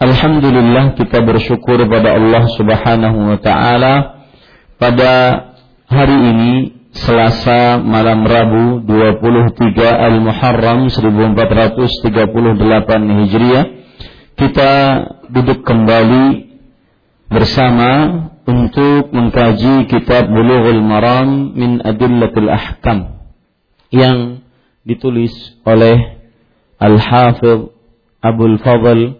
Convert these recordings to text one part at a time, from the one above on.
Alhamdulillah kita bersyukur pada Allah Subhanahu wa taala. Pada hari ini Selasa malam Rabu 23 Al-Muharram 1438 Hijriah kita duduk kembali bersama untuk mengkaji kitab Bulughul Maram min Adillatil Ahkam yang ditulis oleh Al-Hafidh Abdul Fadl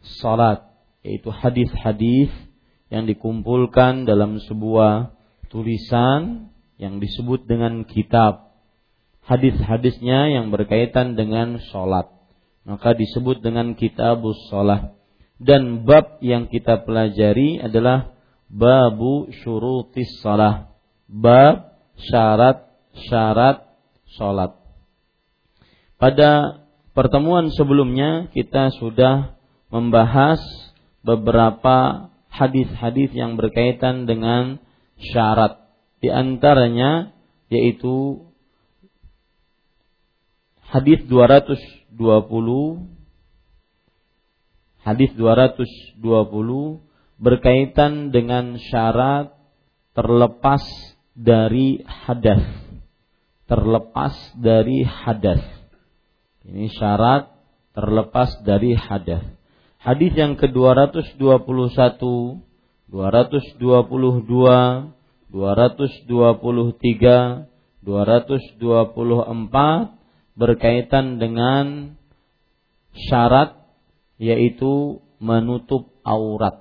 salat yaitu hadis-hadis yang dikumpulkan dalam sebuah tulisan yang disebut dengan kitab. Hadis-hadisnya yang berkaitan dengan salat. Maka disebut dengan kitabus salat. Dan bab yang kita pelajari adalah babu syurutis salah. Bab syarat-syarat salat. Pada pertemuan sebelumnya kita sudah membahas beberapa hadis-hadis yang berkaitan dengan syarat. Di antaranya yaitu hadis 220 hadis 220 berkaitan dengan syarat terlepas dari hadas. Terlepas dari hadas. Ini syarat terlepas dari hadas. Hadis yang ke-221, 222, 223, 224 berkaitan dengan syarat yaitu menutup aurat.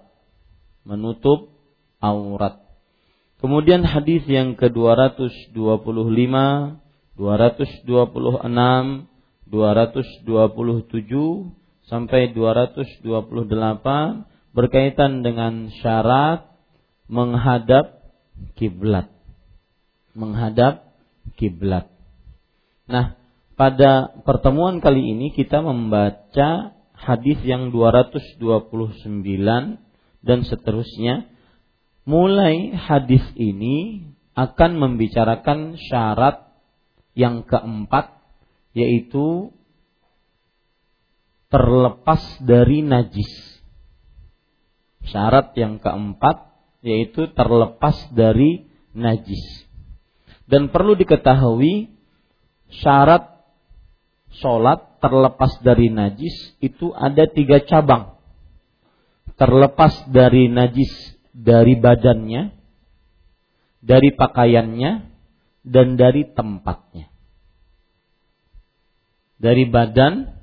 Menutup aurat. Kemudian hadis yang ke-225, 226, 227 sampai 228 berkaitan dengan syarat menghadap kiblat. Menghadap kiblat. Nah, pada pertemuan kali ini kita membaca hadis yang 229 dan seterusnya. Mulai hadis ini akan membicarakan syarat yang keempat yaitu terlepas dari najis. Syarat yang keempat yaitu terlepas dari najis. Dan perlu diketahui syarat sholat terlepas dari najis itu ada tiga cabang. Terlepas dari najis dari badannya, dari pakaiannya, dan dari tempatnya. Dari badan,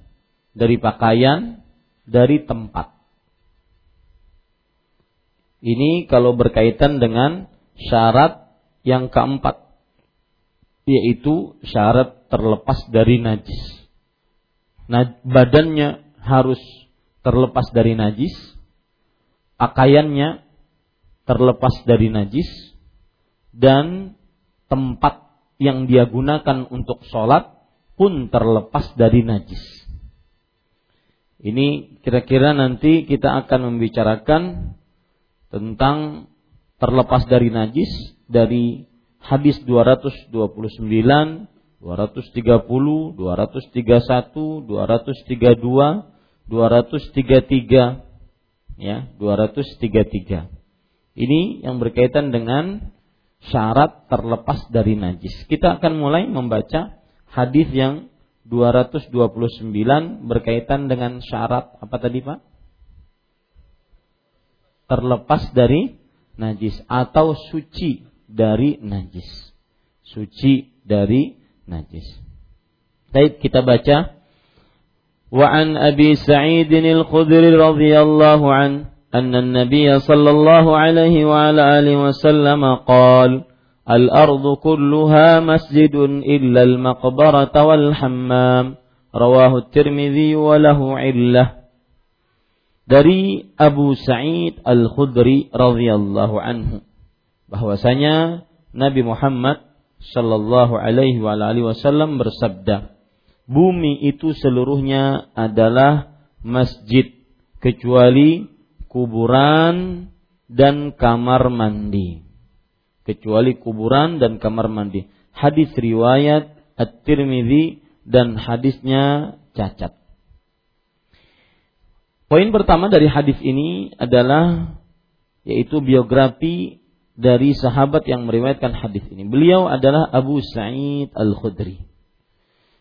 dari pakaian, dari tempat. Ini kalau berkaitan dengan syarat yang keempat yaitu syarat terlepas dari najis. Nah, badannya harus terlepas dari najis, pakaiannya terlepas dari najis, dan tempat yang dia gunakan untuk sholat pun terlepas dari najis. Ini kira-kira nanti kita akan membicarakan tentang terlepas dari najis dari hadis 229, 230, 231, 232, 233 ya, 233. Ini yang berkaitan dengan syarat terlepas dari najis. Kita akan mulai membaca hadis yang 229 berkaitan dengan syarat apa tadi Pak? Terlepas dari najis atau suci dari najis. Suci dari najis. Baik, kita baca. Wa an Abi Sa'id al-Khudri radhiyallahu an أن النبي صلى الله عليه وعلى آله وسلم قال الأرض كلها مسجد إلا المقبرة والحمام رواه الترمذي وله علة dari Abu Sa'id Al-Khudri radhiyallahu anhu bahwasanya Nabi Muhammad Shallallahu Alaihi Wasallam bersabda, bumi itu seluruhnya adalah masjid kecuali kuburan dan kamar mandi. Kecuali kuburan dan kamar mandi. Hadis riwayat At-Tirmidzi dan hadisnya cacat. Poin pertama dari hadis ini adalah yaitu biografi dari sahabat yang meriwayatkan hadis ini. Beliau adalah Abu Sa'id Al-Khudri.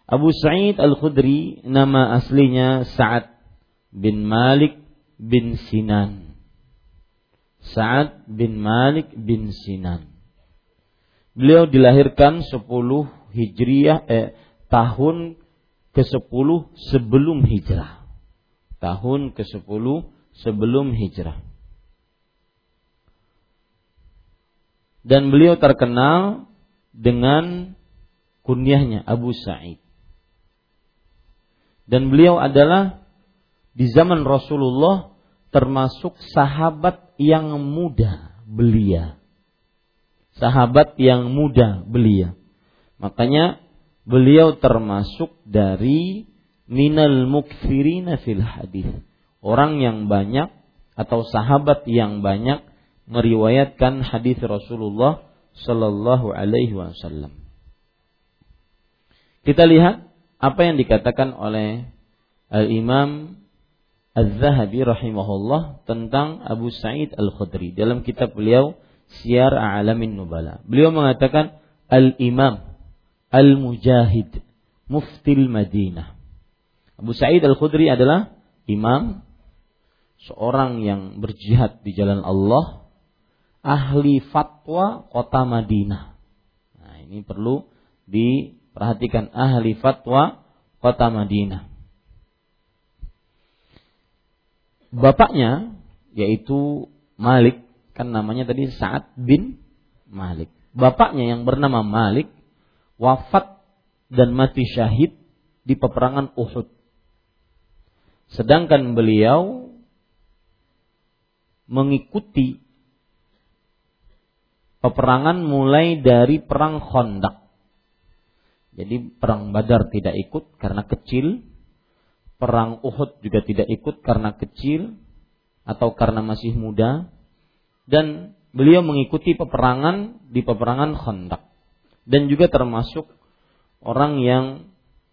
Abu Sa'id Al-Khudri nama aslinya Sa'ad bin Malik bin Sinan. Sa'ad bin Malik bin Sinan. Beliau dilahirkan 10 Hijriah eh, tahun ke-10 sebelum hijrah. Tahun ke-10 sebelum hijrah. dan beliau terkenal dengan kunyahnya Abu Sa'id. Dan beliau adalah di zaman Rasulullah termasuk sahabat yang muda belia. Sahabat yang muda belia. Makanya beliau termasuk dari minal mukfirina fil hadis. Orang yang banyak atau sahabat yang banyak meriwayatkan hadis Rasulullah Sallallahu Alaihi Wasallam. Kita lihat apa yang dikatakan oleh Al Imam Az-Zahabi rahimahullah tentang Abu Sa'id Al-Khudri dalam kitab beliau Syiar A'lamin Nubala. Beliau mengatakan Al-Imam Al-Mujahid Muftil Madinah. Abu Sa'id Al-Khudri adalah imam seorang yang berjihad di jalan Allah ahli fatwa kota Madinah. Nah, ini perlu diperhatikan ahli fatwa kota Madinah. Bapaknya yaitu Malik, kan namanya tadi Sa'ad bin Malik. Bapaknya yang bernama Malik wafat dan mati syahid di peperangan Uhud. Sedangkan beliau mengikuti peperangan mulai dari perang Khandaq. Jadi perang Badar tidak ikut karena kecil, perang Uhud juga tidak ikut karena kecil atau karena masih muda dan beliau mengikuti peperangan di peperangan Khandaq dan juga termasuk orang yang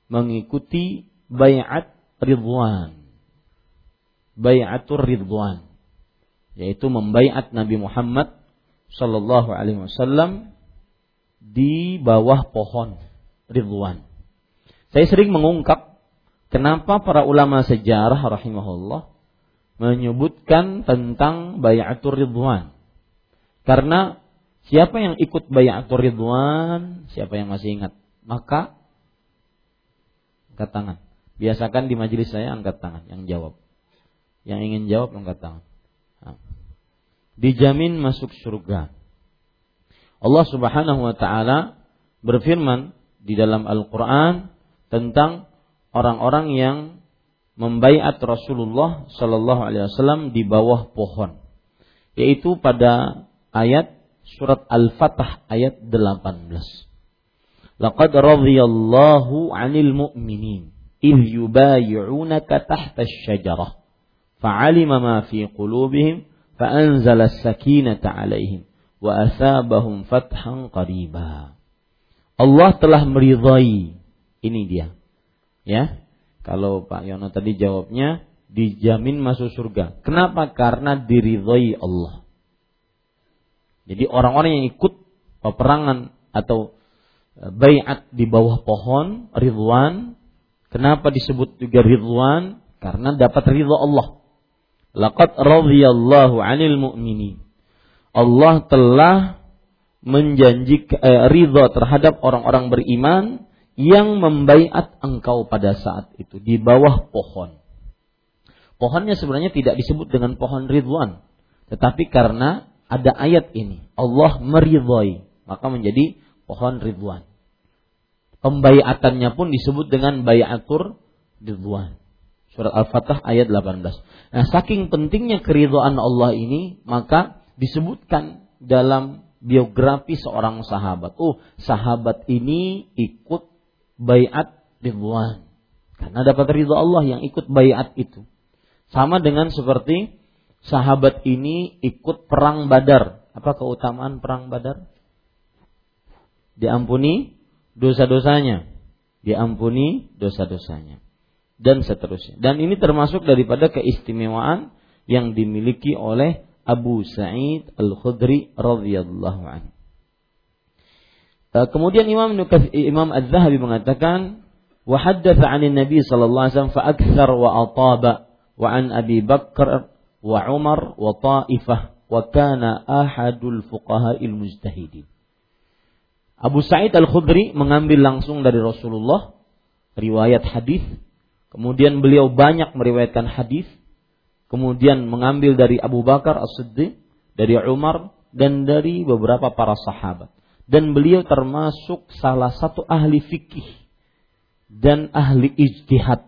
mengikuti bayat ridwan. Bayatul ridwan yaitu membaiat Nabi Muhammad sallallahu alaihi wasallam di bawah pohon ridwan. Saya sering mengungkap kenapa para ulama sejarah rahimahullah menyebutkan tentang bayatul ridwan. Karena siapa yang ikut bayatul ridwan, siapa yang masih ingat, maka angkat tangan. Biasakan di majelis saya angkat tangan yang jawab. Yang ingin jawab angkat tangan. Dijamin masuk surga. Allah Subhanahu wa taala berfirman di dalam Al-Qur'an tentang orang-orang yang membaiat Rasulullah Shallallahu alaihi wasallam di bawah pohon. Yaitu pada ayat surat Al-Fatah ayat 18. Laqad radhiyallahu 'anil mu'minin idh yubayyi'unaka tahta asy-syajarah fa'alima ma fi qulubihim fa'anzala as-sakinata 'alaihim wa asabahum fathan qariba. Allah telah meridhai ini dia. Ya. Kalau Pak Yono tadi jawabnya dijamin masuk surga. Kenapa? Karena diridhai Allah. Jadi orang-orang yang ikut peperangan atau e, bayat di bawah pohon ridwan, kenapa disebut juga ridwan? Karena dapat ridho Allah. Laqad radhiyallahu 'anil mu'minin. Allah telah menjanjikan eh, ridha terhadap orang-orang beriman yang membaiat engkau pada saat itu di bawah pohon. Pohonnya sebenarnya tidak disebut dengan pohon ridwan, tetapi karena ada ayat ini, Allah meridhai, maka menjadi pohon ridwan. Pembaiatannya pun disebut dengan bayatur ridwan. Surat Al-Fatah ayat 18. Nah, saking pentingnya keridhaan Allah ini, maka disebutkan dalam biografi seorang sahabat. Oh, sahabat ini ikut bayat ridwan. Karena dapat ridha Allah yang ikut bayat itu. Sama dengan seperti sahabat ini ikut perang Badar. Apa keutamaan perang Badar? Diampuni dosa-dosanya. Diampuni dosa-dosanya dan seterusnya. Dan ini termasuk daripada keistimewaan yang dimiliki oleh Abu Sa'id Al-Khudri radhiyallahu anhu. Kemudian Imam Imam Az-Zahabi mengatakan wa haddatsa 'an Nabi sallallahu alaihi wasallam fa akthar wa ataba wa an Abi Bakar wa Umar wa Ta'ifah wa kana ahadul fuqaha'il mujtahidin. Abu Sa'id Al-Khudri mengambil langsung dari Rasulullah riwayat hadis Kemudian beliau banyak meriwayatkan hadis, kemudian mengambil dari Abu Bakar As-Siddiq, dari Umar dan dari beberapa para sahabat. Dan beliau termasuk salah satu ahli fikih dan ahli ijtihad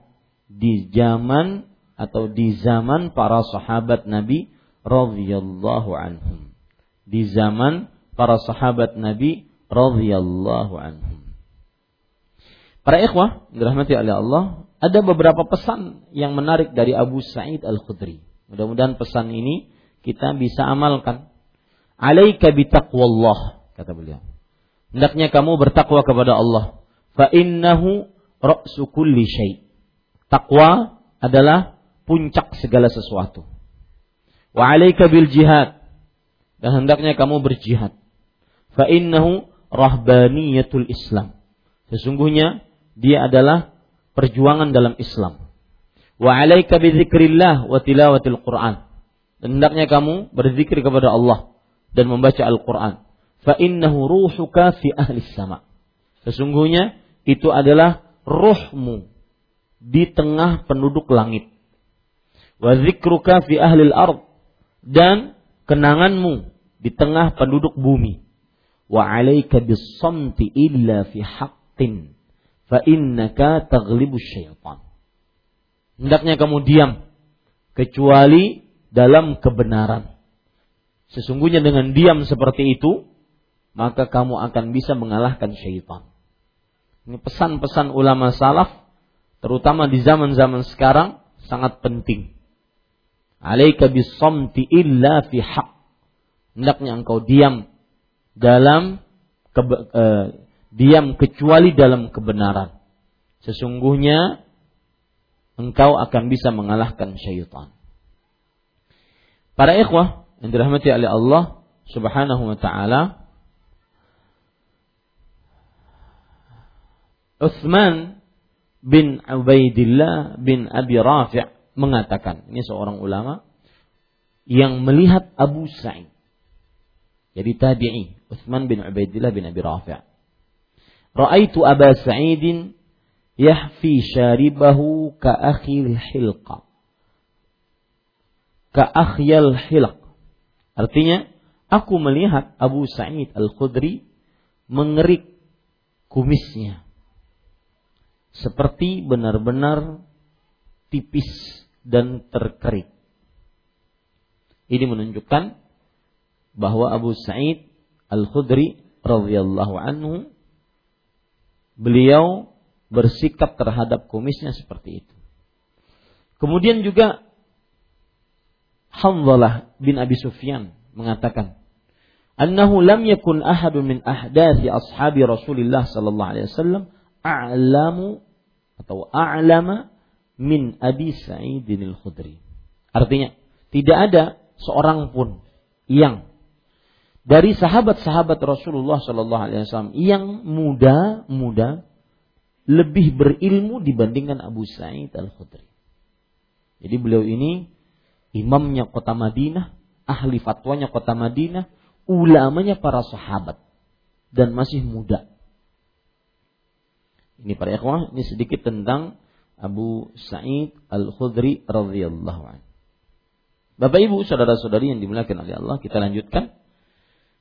di zaman atau di zaman para sahabat Nabi radhiyallahu anhum. Di zaman para sahabat Nabi radhiyallahu anhum. Para ikhwah dirahmati oleh Allah, ada beberapa pesan yang menarik dari Abu Sa'id Al-Khudri. Mudah-mudahan pesan ini kita bisa amalkan. Alaika bitaqwallah kata beliau. Hendaknya kamu bertakwa kepada Allah. Fa innahu ra'su kulli syai. Takwa adalah puncak segala sesuatu. Wa alaika bil jihad. Dan hendaknya kamu berjihad. Fa innahu rahbaniyatul Islam. Sesungguhnya dia adalah perjuangan dalam Islam. Wa 'alaika bidzikrillah wa tilawatil Qur'an. Hendaknya kamu berzikir kepada Allah dan membaca Al-Qur'an. Fa innahu ruhuka fi ahli sama. Sesungguhnya itu adalah ruhmu di tengah penduduk langit. Wa zikruka fi ahli al-ard dan kenanganmu di tengah penduduk bumi. Wa 'alaika bis-samti illa fi haqqin fa innaka taghlibu syaitan. Hendaknya kamu diam kecuali dalam kebenaran. Sesungguhnya dengan diam seperti itu, maka kamu akan bisa mengalahkan syaitan. Ini pesan-pesan ulama salaf terutama di zaman-zaman sekarang sangat penting. Alaika bisamti illa fi haq. Hendaknya engkau diam dalam kebe, eh, diam kecuali dalam kebenaran. Sesungguhnya engkau akan bisa mengalahkan syaitan. Para ikhwah yang dirahmati oleh Allah Subhanahu wa taala, Utsman bin Ubaidillah bin Abi Rafi' mengatakan, ini seorang ulama yang melihat Abu Sa'id. Jadi tabi'i, Utsman bin Ubaidillah bin Abi Rafi'. Ra'aitu Aba Sa'idin yahfi syaribahu ka akhil hilqa. Ka akhyal hilq. Artinya, aku melihat Abu Sa'id Al-Khudri mengerik kumisnya. Seperti benar-benar tipis dan terkerik. Ini menunjukkan bahwa Abu Sa'id Al-Khudri radhiyallahu anhu beliau bersikap terhadap kumisnya seperti itu. Kemudian juga Hamzalah bin Abi Sufyan mengatakan, "Annahu lam yakun ahadun min ahdathi ashabi Rasulillah sallallahu alaihi wasallam a'lamu atau a'lama min Abi Sa'idin al-Khudri." Artinya, tidak ada seorang pun yang dari sahabat-sahabat Rasulullah Sallallahu Alaihi Wasallam yang muda-muda lebih berilmu dibandingkan Abu Sa'id Al Khudri. Jadi beliau ini imamnya kota Madinah, ahli fatwanya kota Madinah, ulamanya para sahabat dan masih muda. Ini para ikhwah, ini sedikit tentang Abu Sa'id Al Khudri radhiyallahu anhu. Bapak Ibu, saudara-saudari yang dimuliakan oleh Allah, kita lanjutkan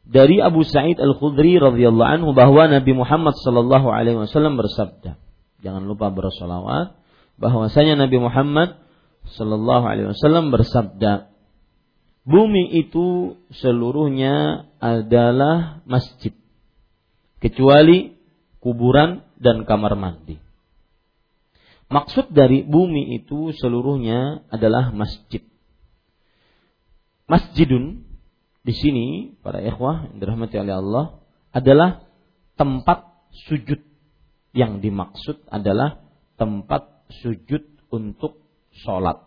dari Abu Sa'id Al-Khudri radhiyallahu anhu bahwa Nabi Muhammad sallallahu alaihi wasallam bersabda. Jangan lupa bersolawat bahwasanya Nabi Muhammad sallallahu alaihi wasallam bersabda, bumi itu seluruhnya adalah masjid kecuali kuburan dan kamar mandi. Maksud dari bumi itu seluruhnya adalah masjid. Masjidun di sini para ikhwah yang dirahmati oleh Allah adalah tempat sujud yang dimaksud adalah tempat sujud untuk sholat.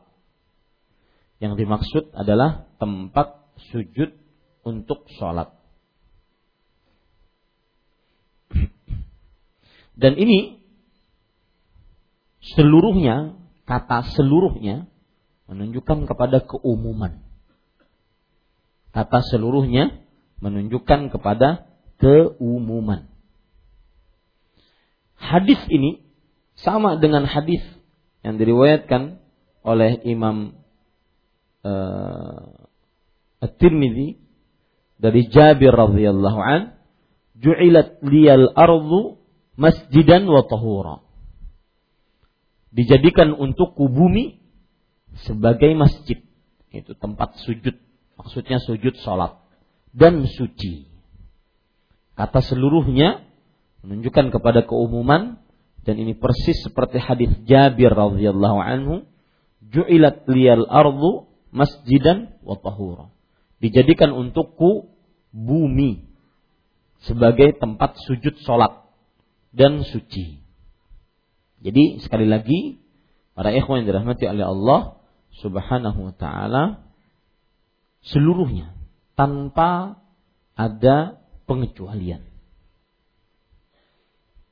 Yang dimaksud adalah tempat sujud untuk sholat. Dan ini seluruhnya, kata seluruhnya menunjukkan kepada keumuman kata seluruhnya menunjukkan kepada keumuman. Hadis ini sama dengan hadis yang diriwayatkan oleh Imam uh, At-Tirmidzi dari Jabir radhiyallahu an, "Ju'ilat liyal ardu masjidan wa tahura." Dijadikan untukku bumi sebagai masjid, itu tempat sujud Maksudnya sujud sholat dan suci. Kata seluruhnya menunjukkan kepada keumuman dan ini persis seperti hadis Jabir radhiyallahu anhu, ju'ilat liyal ardu masjidan wa tahura. Dijadikan untukku bumi sebagai tempat sujud sholat dan suci. Jadi sekali lagi para ikhwan yang dirahmati oleh Allah Subhanahu wa taala seluruhnya tanpa ada pengecualian.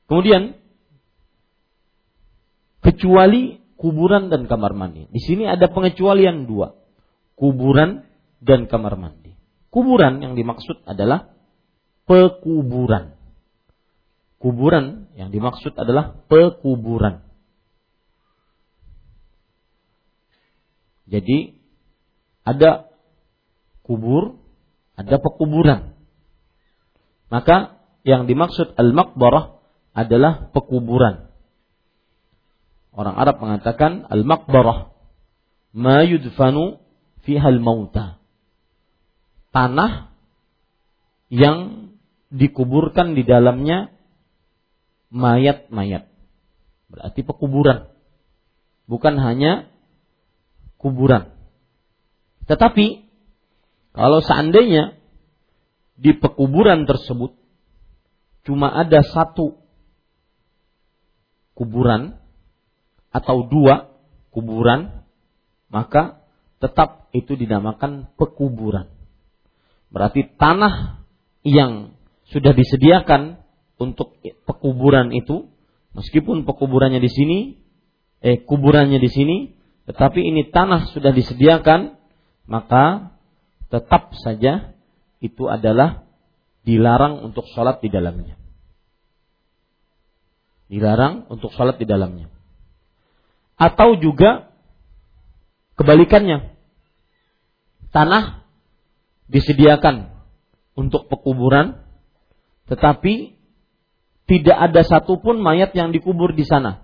Kemudian kecuali kuburan dan kamar mandi. Di sini ada pengecualian dua, kuburan dan kamar mandi. Kuburan yang dimaksud adalah pekuburan. Kuburan yang dimaksud adalah pekuburan. Jadi ada kubur, ada pekuburan. Maka yang dimaksud al-maqbarah adalah pekuburan. Orang Arab mengatakan al-maqbarah ma yudfanu fiha al-mauta. Tanah yang dikuburkan di dalamnya mayat-mayat. Berarti pekuburan. Bukan hanya kuburan. Tetapi kalau seandainya di pekuburan tersebut cuma ada satu kuburan atau dua kuburan, maka tetap itu dinamakan pekuburan. Berarti tanah yang sudah disediakan untuk pekuburan itu, meskipun pekuburannya di sini, eh kuburannya di sini, tetapi ini tanah sudah disediakan, maka tetap saja itu adalah dilarang untuk sholat di dalamnya. Dilarang untuk sholat di dalamnya. Atau juga kebalikannya. Tanah disediakan untuk pekuburan, tetapi tidak ada satupun mayat yang dikubur di sana.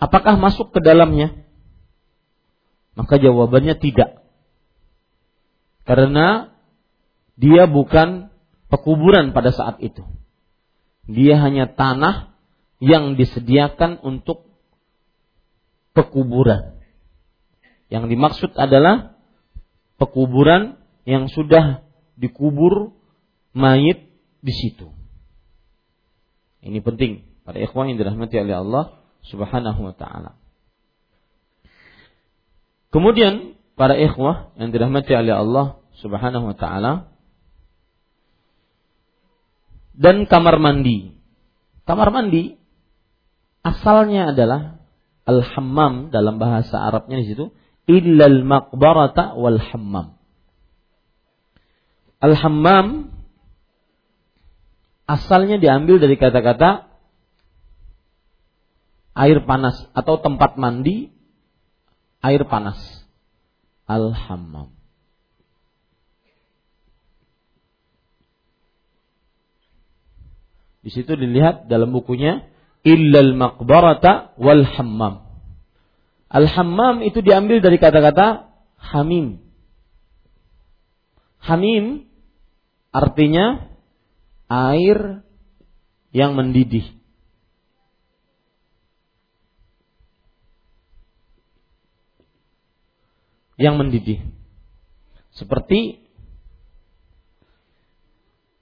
Apakah masuk ke dalamnya? Maka jawabannya tidak. Karena dia bukan pekuburan pada saat itu. Dia hanya tanah yang disediakan untuk pekuburan. Yang dimaksud adalah pekuburan yang sudah dikubur mayit di situ. Ini penting pada ikhwan yang dirahmati oleh Allah Subhanahu wa taala. Kemudian para ikhwah yang dirahmati oleh Allah Subhanahu wa taala dan kamar mandi. Kamar mandi asalnya adalah al-hammam dalam bahasa Arabnya di situ illal maqbarata wal hammam. Al-hammam asalnya diambil dari kata-kata air panas atau tempat mandi air panas. Al-hammam. Di situ dilihat dalam bukunya illal maqbarata wal hammam. Al hammam itu diambil dari kata-kata hamim. Hamim artinya air yang mendidih. Yang mendidih. Seperti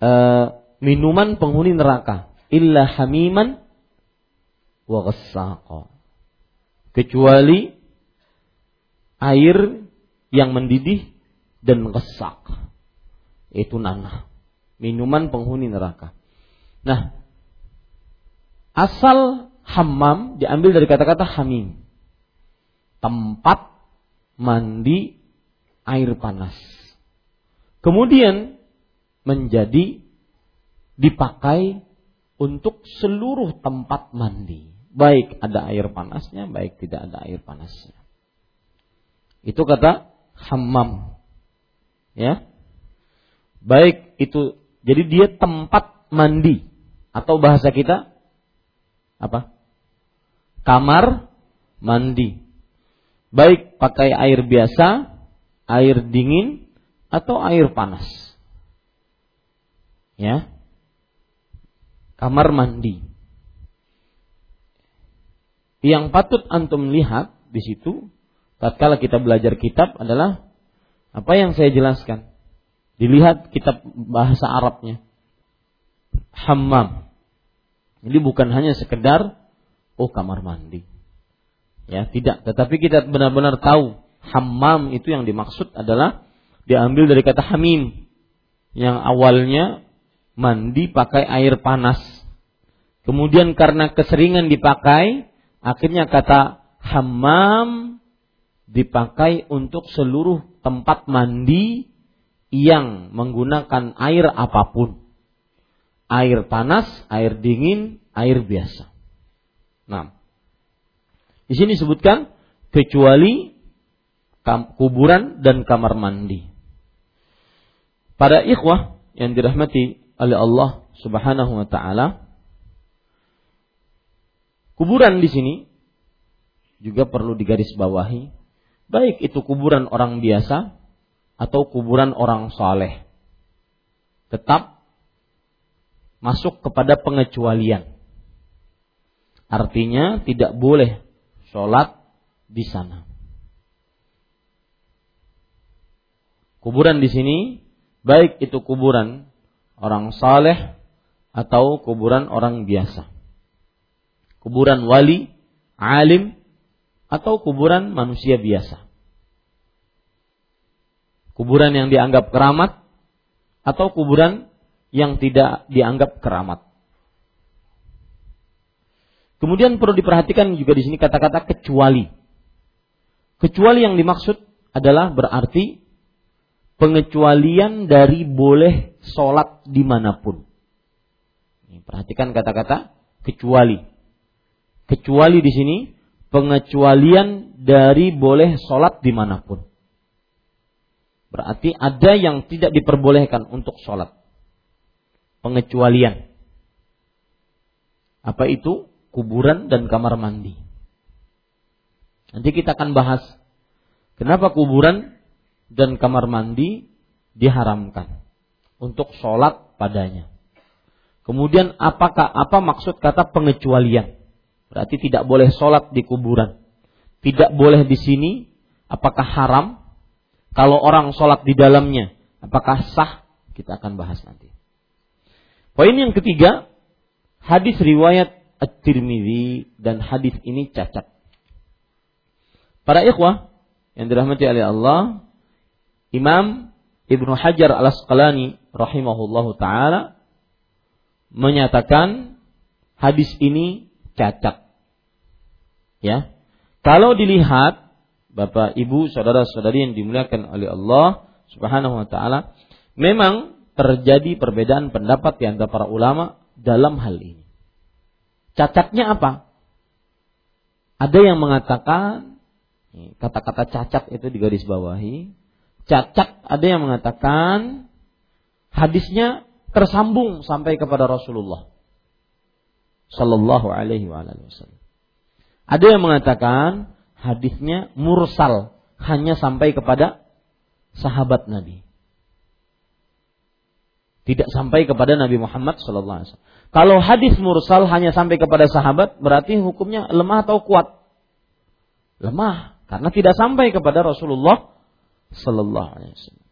uh, minuman penghuni neraka illa hamiman wa kecuali air yang mendidih dan ghassaq itu nanah minuman penghuni neraka nah asal hammam diambil dari kata-kata hamim tempat mandi air panas kemudian menjadi dipakai untuk seluruh tempat mandi. Baik ada air panasnya, baik tidak ada air panasnya. Itu kata hammam. Ya. Baik itu jadi dia tempat mandi atau bahasa kita apa? Kamar mandi. Baik pakai air biasa, air dingin atau air panas. Ya kamar mandi. Yang patut antum lihat di situ tatkala kita belajar kitab adalah apa yang saya jelaskan. Dilihat kitab bahasa Arabnya. Hammam. Jadi bukan hanya sekedar oh kamar mandi. Ya, tidak, tetapi kita benar-benar tahu hammam itu yang dimaksud adalah diambil dari kata hamim yang awalnya mandi pakai air panas. Kemudian karena keseringan dipakai, akhirnya kata hammam dipakai untuk seluruh tempat mandi yang menggunakan air apa pun. Air panas, air dingin, air biasa. Nah, di sini disebutkan kecuali kuburan dan kamar mandi. Pada ikhwah yang dirahmati oleh Allah Subhanahu wa taala. Kuburan di sini juga perlu digarisbawahi, baik itu kuburan orang biasa atau kuburan orang soleh. Tetap masuk kepada pengecualian. Artinya tidak boleh sholat di sana. Kuburan di sini baik itu kuburan orang saleh atau kuburan orang biasa. Kuburan wali, alim atau kuburan manusia biasa. Kuburan yang dianggap keramat atau kuburan yang tidak dianggap keramat. Kemudian perlu diperhatikan juga di sini kata-kata kecuali. Kecuali yang dimaksud adalah berarti pengecualian dari boleh sholat di mana pun. Perhatikan kata-kata kecuali. Kecuali di sini pengecualian dari boleh sholat di mana pun. Berarti ada yang tidak diperbolehkan untuk sholat. Pengecualian. Apa itu? kuburan dan kamar mandi. Nanti kita akan bahas kenapa kuburan dan kamar mandi diharamkan untuk sholat padanya. Kemudian apakah apa maksud kata pengecualian? Berarti tidak boleh sholat di kuburan, tidak boleh di sini. Apakah haram? Kalau orang sholat di dalamnya, apakah sah? Kita akan bahas nanti. Poin yang ketiga, hadis riwayat At-Tirmidzi dan hadis ini cacat. Para ikhwah yang dirahmati oleh Allah, Imam Ibnu Hajar Al-Asqalani rahimahullahu taala menyatakan hadis ini cacat. Ya. Kalau dilihat Bapak, Ibu, saudara-saudari yang dimuliakan oleh Allah Subhanahu wa taala, memang terjadi perbedaan pendapat di antara para ulama dalam hal ini. Cacatnya apa? Ada yang mengatakan kata-kata cacat itu digaris bawahi. Cacat ada yang mengatakan hadisnya tersambung sampai kepada Rasulullah Sallallahu alaihi wasallam. Ada yang mengatakan hadisnya mursal hanya sampai kepada sahabat Nabi. Tidak sampai kepada Nabi Muhammad wasallam. Kalau hadis mursal hanya sampai kepada sahabat, berarti hukumnya lemah atau kuat? Lemah, karena tidak sampai kepada Rasulullah Wasallam.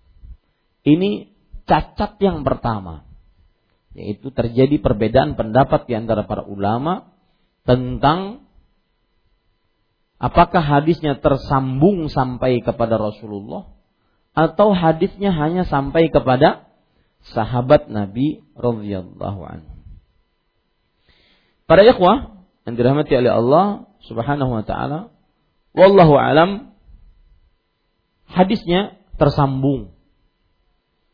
Ini cacat yang pertama, yaitu terjadi perbedaan pendapat di antara para ulama tentang apakah hadisnya tersambung sampai kepada Rasulullah? Atau hadisnya hanya sampai kepada sahabat Nabi radhiyallahu anhu. Para ikhwah yang dirahmati oleh Allah Subhanahu wa taala, wallahu alam hadisnya tersambung.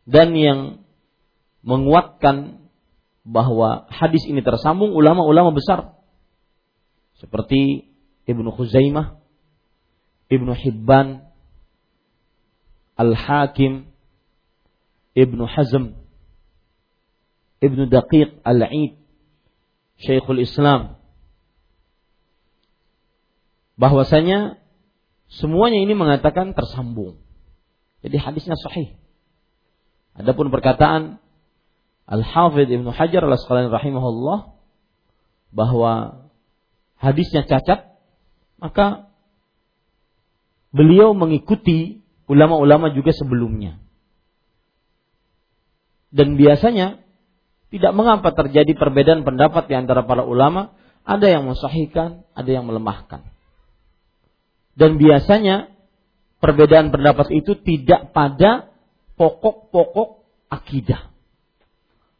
Dan yang menguatkan bahwa hadis ini tersambung ulama-ulama besar. Seperti Ibnu Khuzaimah, Ibnu Hibban, Al-Hakim, Ibnu Hazm, Ibnu Daqiq Al-Aid Syekhul Islam bahwasanya semuanya ini mengatakan tersambung. Jadi hadisnya sahih. Adapun perkataan Al-Hafidh Ibnu Hajar Al-Asqalani rahimahullah bahwa hadisnya cacat, maka beliau mengikuti ulama-ulama juga sebelumnya. Dan biasanya tidak mengapa terjadi perbedaan pendapat di antara para ulama, ada yang mensahihkan, ada yang melemahkan. Dan biasanya perbedaan pendapat itu tidak pada pokok-pokok akidah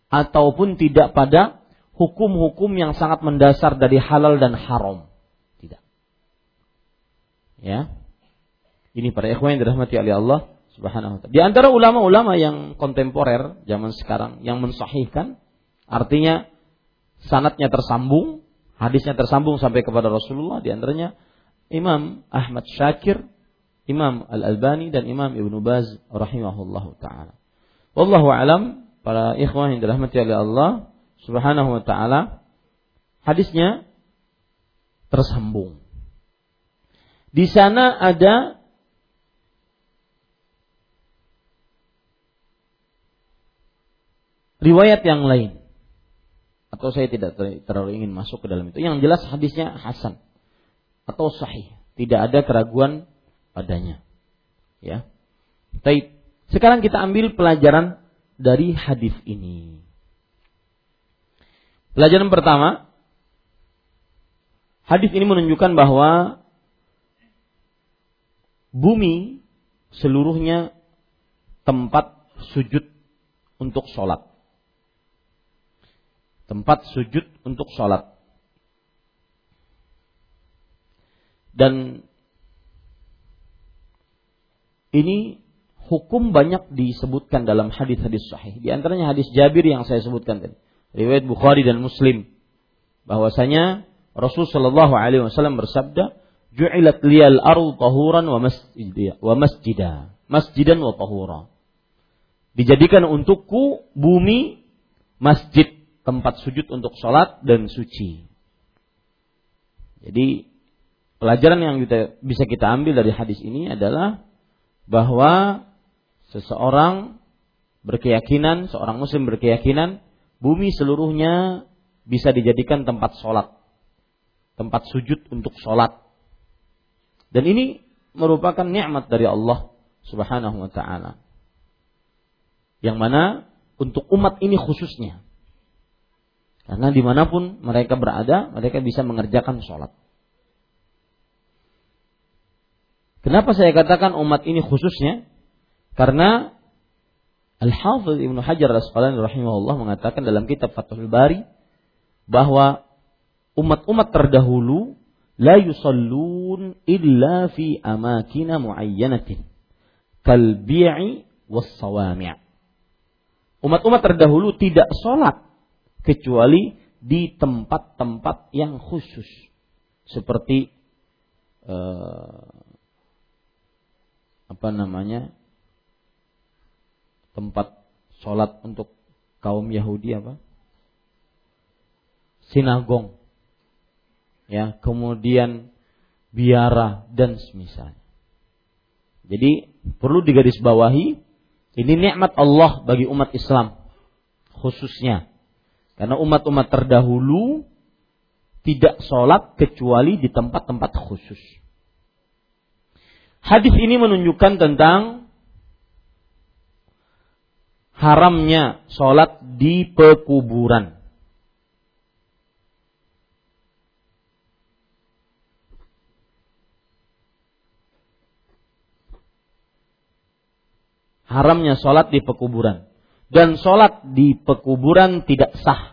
ataupun tidak pada hukum-hukum yang sangat mendasar dari halal dan haram. Ya. Ini para ikhwan yang dirahmati oleh Allah Subhanahu wa taala. Di antara ulama-ulama yang kontemporer zaman sekarang yang mensahihkan Artinya sanatnya tersambung, hadisnya tersambung sampai kepada Rasulullah di antaranya Imam Ahmad Syakir, Imam Al-Albani dan Imam Ibnu Baz rahimahullahu taala. Wallahu alam para ikhwah yang dirahmati oleh Allah Subhanahu wa taala hadisnya tersambung. Di sana ada riwayat yang lain atau saya tidak terlalu ingin masuk ke dalam itu. Yang jelas hadisnya hasan atau sahih, tidak ada keraguan padanya. Ya. Baik. Sekarang kita ambil pelajaran dari hadis ini. Pelajaran pertama, hadis ini menunjukkan bahwa bumi seluruhnya tempat sujud untuk sholat tempat sujud untuk sholat. Dan ini hukum banyak disebutkan dalam hadis-hadis sahih. Di antaranya hadis Jabir yang saya sebutkan tadi, riwayat Bukhari dan Muslim, bahwasanya Rasul Shallallahu Alaihi Wasallam bersabda, "Ju'ilat liyal ardu tahuran wa masjida, wa masjida, masjidan wa tahura." Dijadikan untukku bumi masjid tempat sujud untuk sholat dan suci. Jadi pelajaran yang kita, bisa kita ambil dari hadis ini adalah bahwa seseorang berkeyakinan, seorang muslim berkeyakinan bumi seluruhnya bisa dijadikan tempat sholat, tempat sujud untuk sholat. Dan ini merupakan nikmat dari Allah Subhanahu wa taala. Yang mana untuk umat ini khususnya karena di mana pun mereka berada, mereka bisa mengerjakan sholat. Kenapa saya katakan umat ini khususnya? Karena Al-Hafidh Ibnu Hajar Al-Asqalani rahimahullah mengatakan dalam kitab Fathul Bari bahwa umat-umat terdahulu illa fi amakina muayyanatin kal bi'i was sawami'. Umat-umat terdahulu tidak sholat kecuali di tempat-tempat yang khusus. Seperti eh, apa namanya tempat sholat untuk kaum Yahudi apa? Sinagong ya kemudian biara dan semisal jadi perlu digarisbawahi ini nikmat Allah bagi umat Islam khususnya karena umat-umat terdahulu tidak sholat kecuali di tempat-tempat khusus. Hadis ini menunjukkan tentang haramnya sholat di pekuburan. Haramnya sholat di pekuburan. Dan sholat di pekuburan tidak sah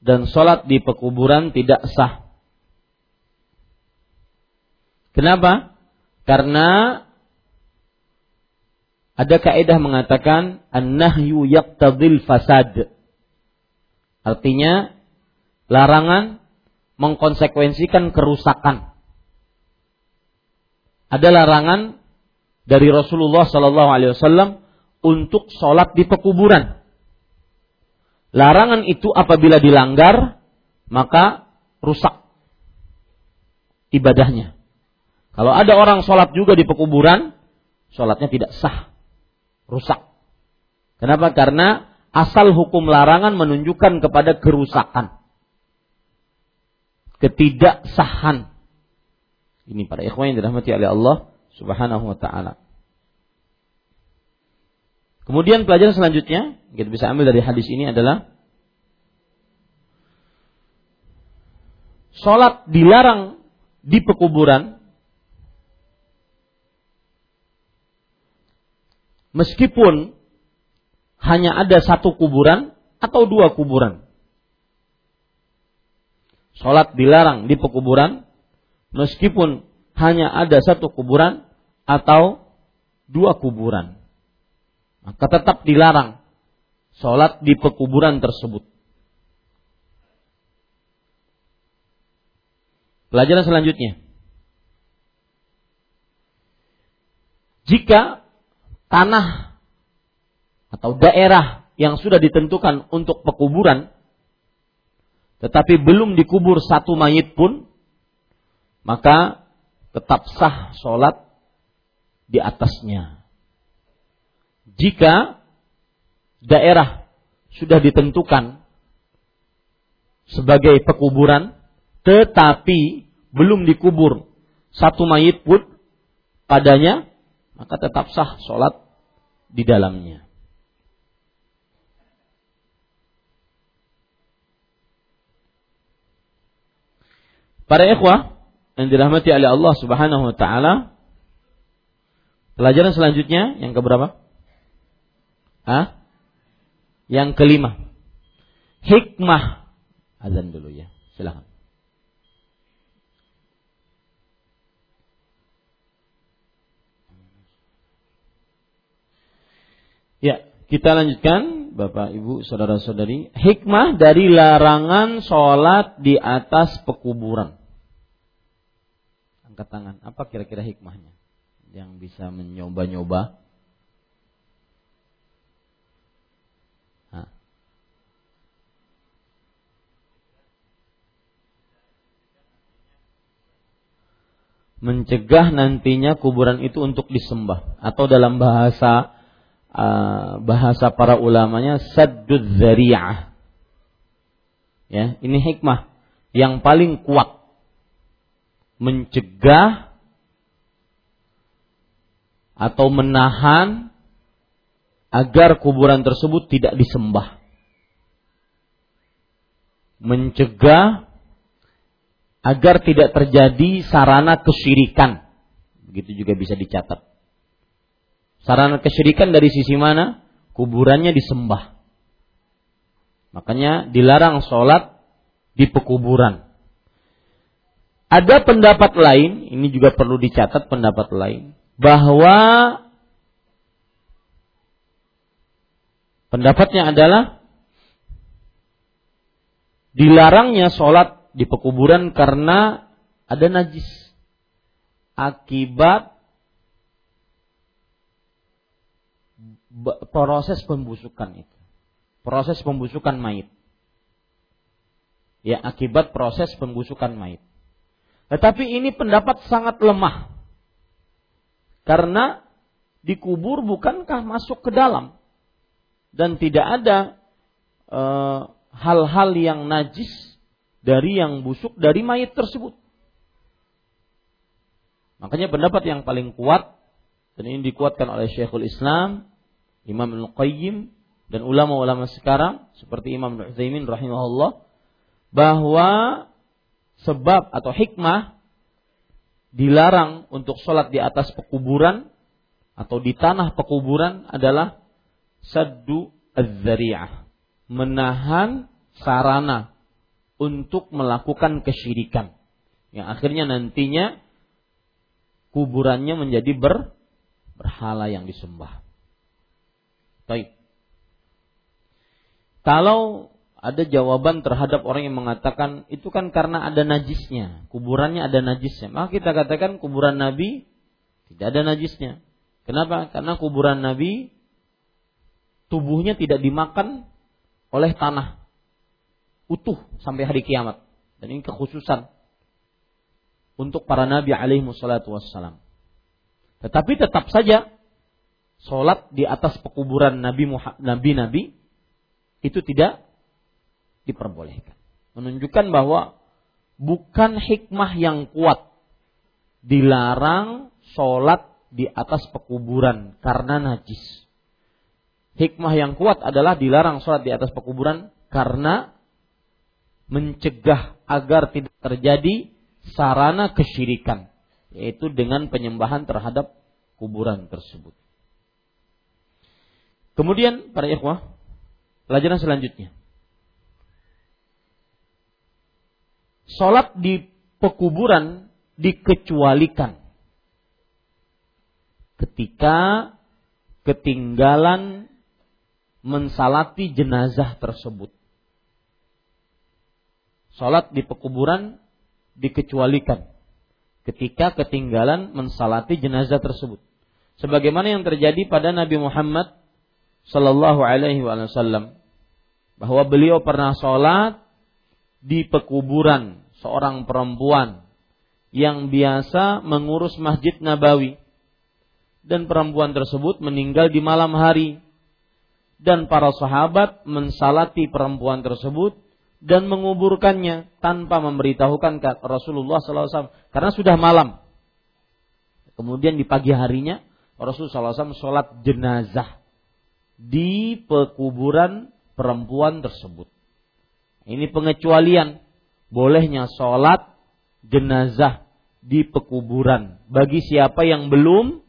dan sholat di pekuburan tidak sah. Kenapa? Karena ada kaidah mengatakan an-nahyu yaqtadil fasad. Artinya larangan mengkonsekuensikan kerusakan. Ada larangan dari Rasulullah Sallallahu Alaihi Wasallam untuk sholat di pekuburan. Larangan itu apabila dilanggar, maka rusak ibadahnya. Kalau ada orang sholat juga di pekuburan, sholatnya tidak sah, rusak. Kenapa? Karena asal hukum larangan menunjukkan kepada kerusakan, ketidaksahan. Ini para ikhwan yang dirahmati oleh Allah Subhanahu wa taala. Kemudian pelajaran selanjutnya kita bisa ambil dari hadis ini adalah sholat dilarang di pekuburan meskipun hanya ada satu kuburan atau dua kuburan. Sholat dilarang di pekuburan meskipun hanya ada satu kuburan atau dua kuburan maka tetap dilarang sholat di pekuburan tersebut. Pelajaran selanjutnya. Jika tanah atau daerah yang sudah ditentukan untuk pekuburan, tetapi belum dikubur satu mayit pun, maka tetap sah sholat di atasnya jika daerah sudah ditentukan sebagai pekuburan tetapi belum dikubur satu mayit pun padanya maka tetap sah sholat di dalamnya. Para ikhwah yang dirahmati oleh Allah Subhanahu wa taala, pelajaran selanjutnya yang keberapa? Ah? Yang kelima. Hikmah. Azan dulu ya. Silakan. Ya, kita lanjutkan Bapak Ibu Saudara-saudari, hikmah dari larangan sholat di atas pekuburan. Angkat tangan, apa kira-kira hikmahnya? Yang bisa menyoba-nyoba mencegah nantinya kuburan itu untuk disembah atau dalam bahasa uh, bahasa para ulamanya saddud zari'ah. Ya, ini hikmah yang paling kuat mencegah atau menahan agar kuburan tersebut tidak disembah. Mencegah agar tidak terjadi sarana kesyirikan. Begitu juga bisa dicatat. Sarana kesyirikan dari sisi mana? Kuburannya disembah. Makanya dilarang sholat di pekuburan. Ada pendapat lain, ini juga perlu dicatat pendapat lain, bahwa pendapatnya adalah dilarangnya sholat di pekuburan karena ada najis akibat proses pembusukan itu. Proses pembusukan mayit. Ya, akibat proses pembusukan mayit. Tetapi ini pendapat sangat lemah. Karena dikubur bukankah masuk ke dalam dan tidak ada eh, hal-hal e, yang najis dari yang busuk dari mayat tersebut. Makanya pendapat yang paling kuat dan ini dikuatkan oleh Syekhul Islam, Imam Al-Qayyim dan ulama-ulama sekarang seperti Imam Al-Utsaimin rahimahullah bahwa sebab atau hikmah dilarang untuk sholat di atas pekuburan atau di tanah pekuburan adalah saddu az-zari'ah menahan sarana untuk melakukan kesyirikan. Yang akhirnya nantinya kuburannya menjadi ber, berhala yang disembah. Baik. Kalau ada jawaban terhadap orang yang mengatakan itu kan karena ada najisnya, kuburannya ada najisnya. Maka kita katakan kuburan Nabi tidak ada najisnya. Kenapa? Karena kuburan Nabi tubuhnya tidak dimakan oleh tanah utuh sampai hari kiamat. Dan ini kekhususan untuk para nabi alaihi wassalatu wassalam. Tetapi tetap saja sholat di atas pekuburan nabi nabi itu tidak diperbolehkan. Menunjukkan bahwa bukan hikmah yang kuat dilarang sholat di atas pekuburan karena najis. Hikmah yang kuat adalah dilarang sholat di atas pekuburan karena mencegah agar tidak terjadi sarana kesyirikan yaitu dengan penyembahan terhadap kuburan tersebut. Kemudian para ikhwah, pelajaran selanjutnya. Salat di pekuburan dikecualikan ketika ketinggalan mensalati jenazah tersebut Salat di pekuburan dikecualikan ketika ketinggalan mensalati jenazah tersebut. Sebagaimana yang terjadi pada Nabi Muhammad Sallallahu Alaihi Wasallam bahwa beliau pernah sholat di pekuburan seorang perempuan yang biasa mengurus masjid Nabawi dan perempuan tersebut meninggal di malam hari dan para sahabat mensalati perempuan tersebut dan menguburkannya tanpa memberitahukan Rasulullah SAW karena sudah malam. Kemudian di pagi harinya Rasulullah SAW sholat jenazah di pekuburan perempuan tersebut. Ini pengecualian bolehnya sholat jenazah di pekuburan bagi siapa yang belum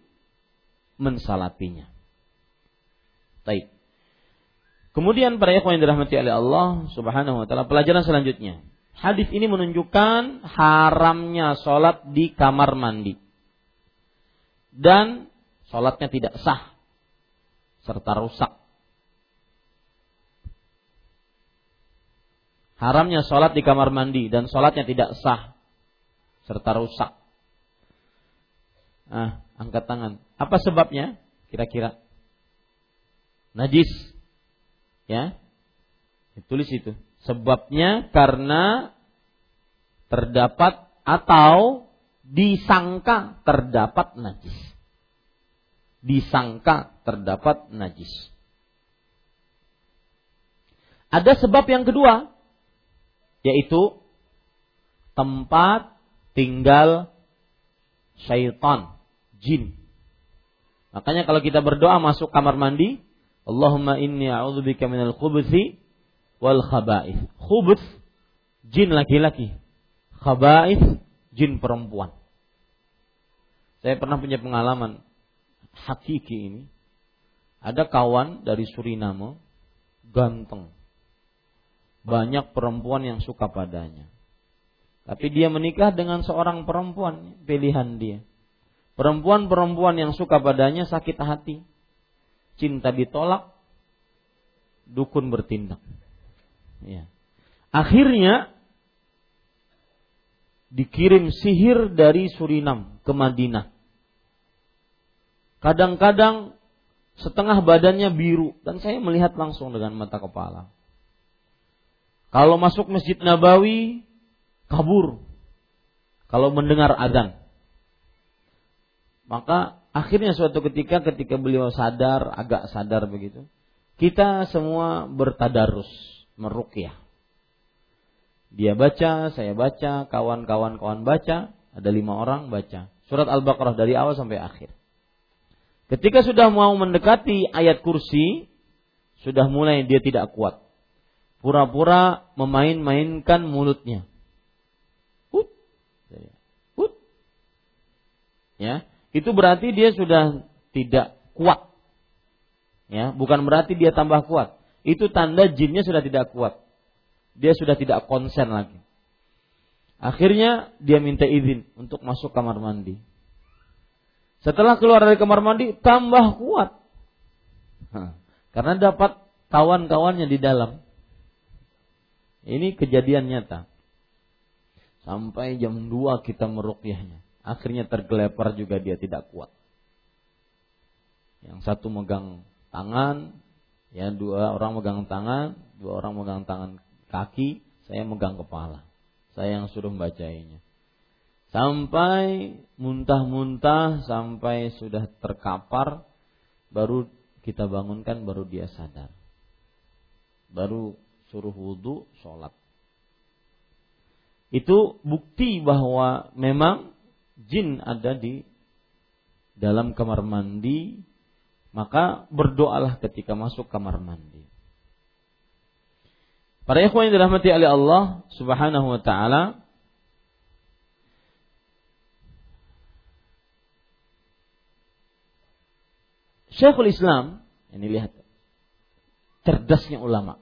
mensalatinya. Baik. Kemudian para ikhwan yang dirahmati oleh Allah Subhanahu wa taala, pelajaran selanjutnya. Hadis ini menunjukkan haramnya sholat di kamar mandi. Dan sholatnya tidak sah serta rusak. Haramnya sholat di kamar mandi dan sholatnya tidak sah serta rusak. Ah, angkat tangan. Apa sebabnya? Kira-kira najis. Ya. Tulis itu. Sebabnya karena terdapat atau disangka terdapat najis disangka terdapat najis. Ada sebab yang kedua, yaitu tempat tinggal syaitan, jin. Makanya kalau kita berdoa masuk kamar mandi, Allahumma inni a'udzubika minal khubuthi wal khaba'ith. Khubuth jin laki-laki. Khaba'ith jin perempuan. Saya pernah punya pengalaman hakiki ini ada kawan dari Suriname ganteng. Banyak perempuan yang suka padanya. Tapi dia menikah dengan seorang perempuan pilihan dia. Perempuan-perempuan yang suka padanya sakit hati. Cinta ditolak, dukun bertindak. Ya. Akhirnya dikirim sihir dari Surinam ke Madinah Kadang-kadang setengah badannya biru dan saya melihat langsung dengan mata kepala. Kalau masuk Masjid Nabawi kabur. Kalau mendengar azan. Maka akhirnya suatu ketika ketika beliau sadar, agak sadar begitu, kita semua bertadarus, merukyah. Dia baca, saya baca, kawan-kawan kawan baca, ada lima orang baca. Surat Al-Baqarah dari awal sampai akhir. Ketika sudah mau mendekati ayat kursi, sudah mulai dia tidak kuat. Pura-pura memain-mainkan mulutnya. Hut. Hut. Ya, itu berarti dia sudah tidak kuat. Ya, bukan berarti dia tambah kuat. Itu tanda jinnya sudah tidak kuat. Dia sudah tidak konsen lagi. Akhirnya dia minta izin untuk masuk kamar mandi. Setelah keluar dari kamar mandi tambah kuat. karena dapat kawan-kawannya di dalam. Ini kejadian nyata. Sampai jam 2 kita merukyahnya. Akhirnya tergelepar juga dia tidak kuat. Yang satu megang tangan, ya dua orang megang tangan, dua orang megang tangan kaki, saya megang kepala. Saya yang suruh membacainya sampai muntah-muntah sampai sudah terkapar baru kita bangunkan baru dia sadar baru suruh wudhu sholat itu bukti bahwa memang jin ada di dalam kamar mandi maka berdoalah ketika masuk kamar mandi para ikhwan yang dirahmati oleh Allah Subhanahu wa taala Syekhul Islam, ini lihat cerdasnya ulama.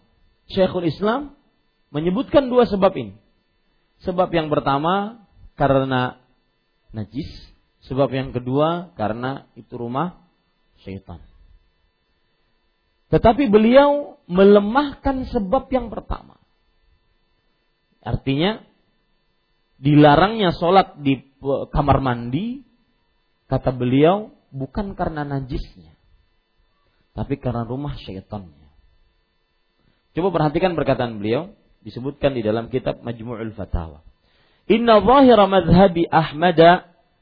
Syekhul Islam menyebutkan dua sebab ini. Sebab yang pertama karena najis, sebab yang kedua karena itu rumah syaitan. Tetapi beliau melemahkan sebab yang pertama. Artinya dilarangnya sholat di kamar mandi, kata beliau bukan karena najisnya, tapi karena rumah syaitannya. Coba perhatikan perkataan beliau disebutkan di dalam kitab Majmu'ul Fatawa. إن ظاهر مذهب أحمد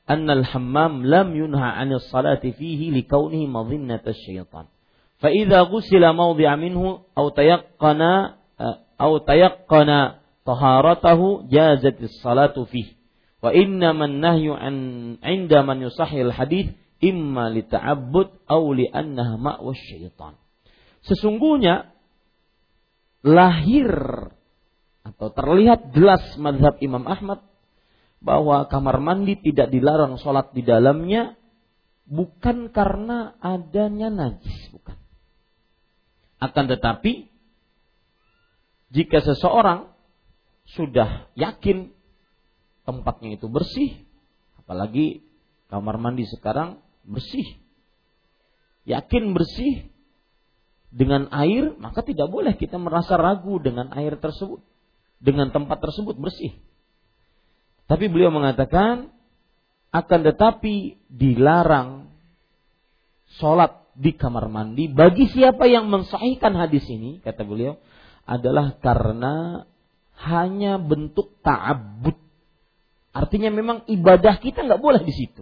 أن الحمام لم ينهى عن الصلاة فيه لكونه مظنة الشيطان. فإذا غسل موضع منه أو تيقن أو تيقن طهارته جازت الصلاة فيه. وإنما النهي عن عند من يصحح الحديث إما لتعبد أو لأنها مأوى الشيطان. Sesungguhnya lahir atau terlihat jelas madhab Imam Ahmad bahwa kamar mandi tidak dilarang sholat di dalamnya bukan karena adanya najis, bukan. Akan tetapi jika seseorang sudah yakin tempatnya itu bersih, apalagi kamar mandi sekarang bersih, yakin bersih dengan air, maka tidak boleh kita merasa ragu dengan air tersebut, dengan tempat tersebut bersih. Tapi beliau mengatakan akan tetapi dilarang sholat di kamar mandi bagi siapa yang mensahihkan hadis ini kata beliau adalah karena hanya bentuk ta'abbud. Artinya memang ibadah kita nggak boleh di situ.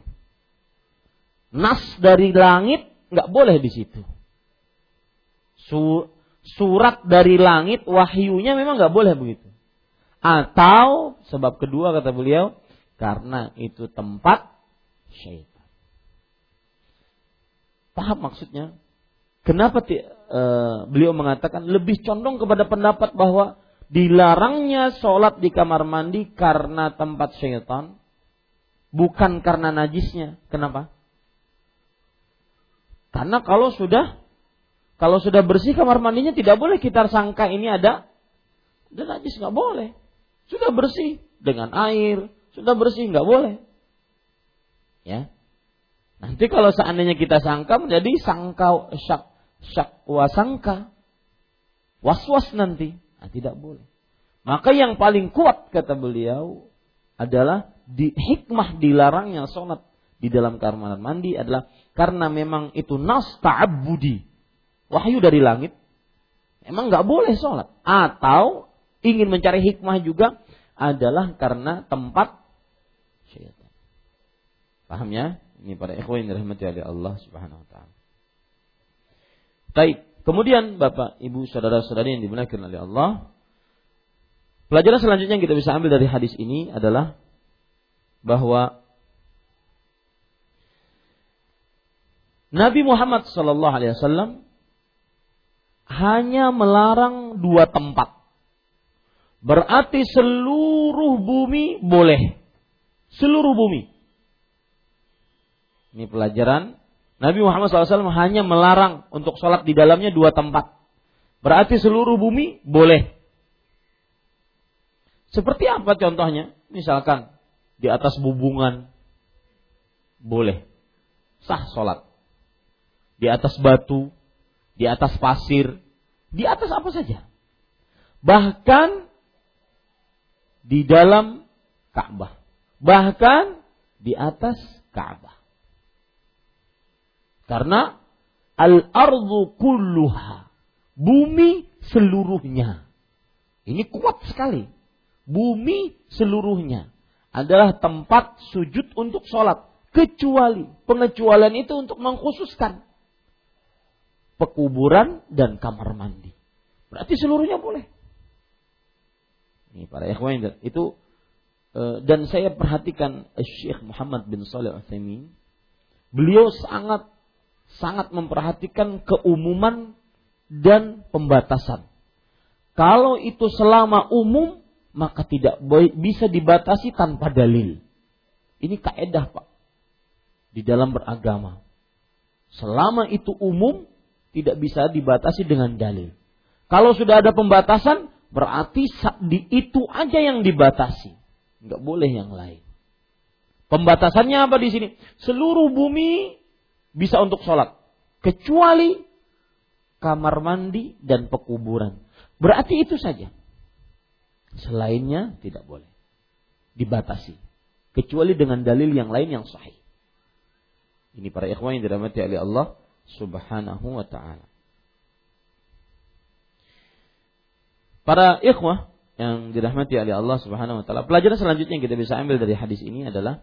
Nas dari langit nggak boleh di situ. Surat dari langit wahyunya memang nggak boleh begitu. Atau sebab kedua kata beliau, karena itu tempat syaitan. Paham maksudnya? Kenapa e, beliau mengatakan lebih condong kepada pendapat bahwa dilarangnya sholat di kamar mandi karena tempat syaitan, bukan karena najisnya. Kenapa? Karena kalau sudah kalau sudah bersih kamar mandinya tidak boleh kita sangka ini ada dan najis nggak boleh. Sudah bersih dengan air, sudah bersih nggak boleh. Ya. Nanti kalau seandainya kita sangka menjadi sangka syak syak wasangka. Was-was nanti. Nah, tidak boleh. Maka yang paling kuat kata beliau adalah di hikmah dilarangnya sholat di dalam kamar mandi adalah karena memang itu nas ta'abbudi. Wahyu dari langit. Emang nggak boleh sholat. Atau ingin mencari hikmah juga adalah karena tempat syaitan. Paham ya? Ini para ikhwan yang dirahmati oleh Allah Subhanahu wa taala. Baik, kemudian Bapak, Ibu, saudara-saudari yang dimuliakan oleh Allah, pelajaran selanjutnya yang kita bisa ambil dari hadis ini adalah bahwa Nabi Muhammad Alaihi Wasallam hanya melarang dua tempat Berarti seluruh bumi boleh. Seluruh bumi. Ini pelajaran. Nabi Muhammad SAW hanya melarang untuk sholat di dalamnya dua tempat. Berarti seluruh bumi boleh. Seperti apa contohnya? Misalkan di atas bubungan boleh sah sholat. Di atas batu, di atas pasir, di atas apa saja. Bahkan di dalam Ka'bah. Bahkan di atas Ka'bah. Karena al-ardu kulluha. Bumi seluruhnya. Ini kuat sekali. Bumi seluruhnya adalah tempat sujud untuk sholat. Kecuali pengecualian itu untuk mengkhususkan pekuburan dan kamar mandi. Berarti seluruhnya boleh. Ini para ikhwan itu e, dan saya perhatikan Syekh Muhammad bin Saleh Al-Utsaimin beliau sangat sangat memperhatikan keumuman dan pembatasan. Kalau itu selama umum maka tidak bisa dibatasi tanpa dalil. Ini kaedah Pak di dalam beragama. Selama itu umum tidak bisa dibatasi dengan dalil. Kalau sudah ada pembatasan Berarti di itu aja yang dibatasi. Nggak boleh yang lain. Pembatasannya apa di sini? Seluruh bumi bisa untuk sholat. Kecuali kamar mandi dan pekuburan. Berarti itu saja. Selainnya tidak boleh. Dibatasi. Kecuali dengan dalil yang lain yang sahih. Ini para ikhwan yang dirahmati oleh Allah subhanahu wa ta'ala. Para ikhwah yang dirahmati oleh Allah Subhanahu wa taala. Pelajaran selanjutnya yang kita bisa ambil dari hadis ini adalah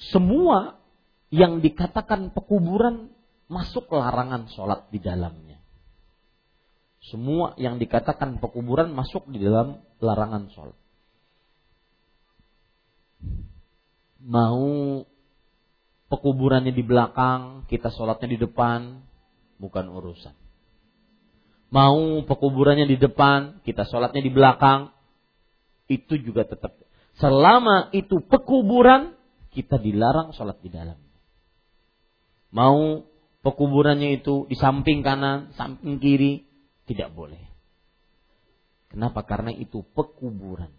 semua yang dikatakan pekuburan masuk larangan sholat di dalamnya. Semua yang dikatakan pekuburan masuk di dalam larangan sholat. Mau pekuburannya di belakang, kita sholatnya di depan, bukan urusan. Mau pekuburannya di depan, kita sholatnya di belakang, itu juga tetap. Selama itu pekuburan, kita dilarang sholat di dalam. Mau pekuburannya itu di samping kanan, samping kiri, tidak boleh. Kenapa? Karena itu pekuburan.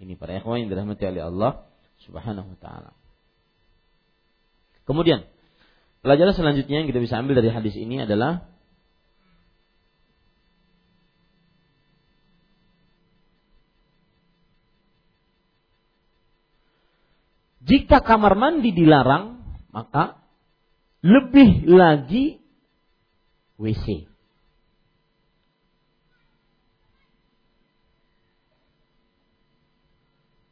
Ini para ikhwan yang dirahmati oleh Allah Subhanahu wa taala. Kemudian, pelajaran selanjutnya yang kita bisa ambil dari hadis ini adalah Jika kamar mandi dilarang, maka lebih lagi WC.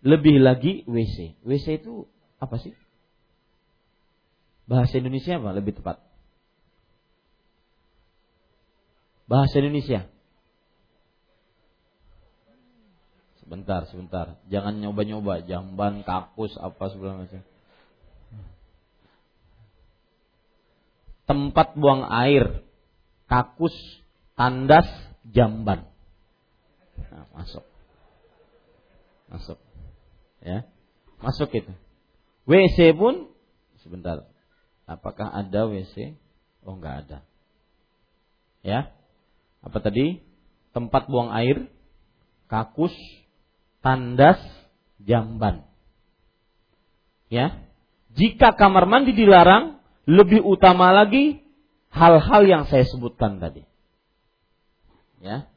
Lebih lagi WC. WC itu apa sih? Bahasa Indonesia apa lebih tepat? Bahasa Indonesia. Sebentar, sebentar. Jangan nyoba-nyoba jamban, kakus, apa macam. Tempat buang air, kakus, tandas, jamban. Nah, masuk. Masuk. Ya. Masuk itu. WC pun sebentar. Apakah ada WC? Oh, enggak ada. Ya. Apa tadi? Tempat buang air, kakus, tandas jamban. Ya. Jika kamar mandi dilarang, lebih utama lagi hal-hal yang saya sebutkan tadi. Ya.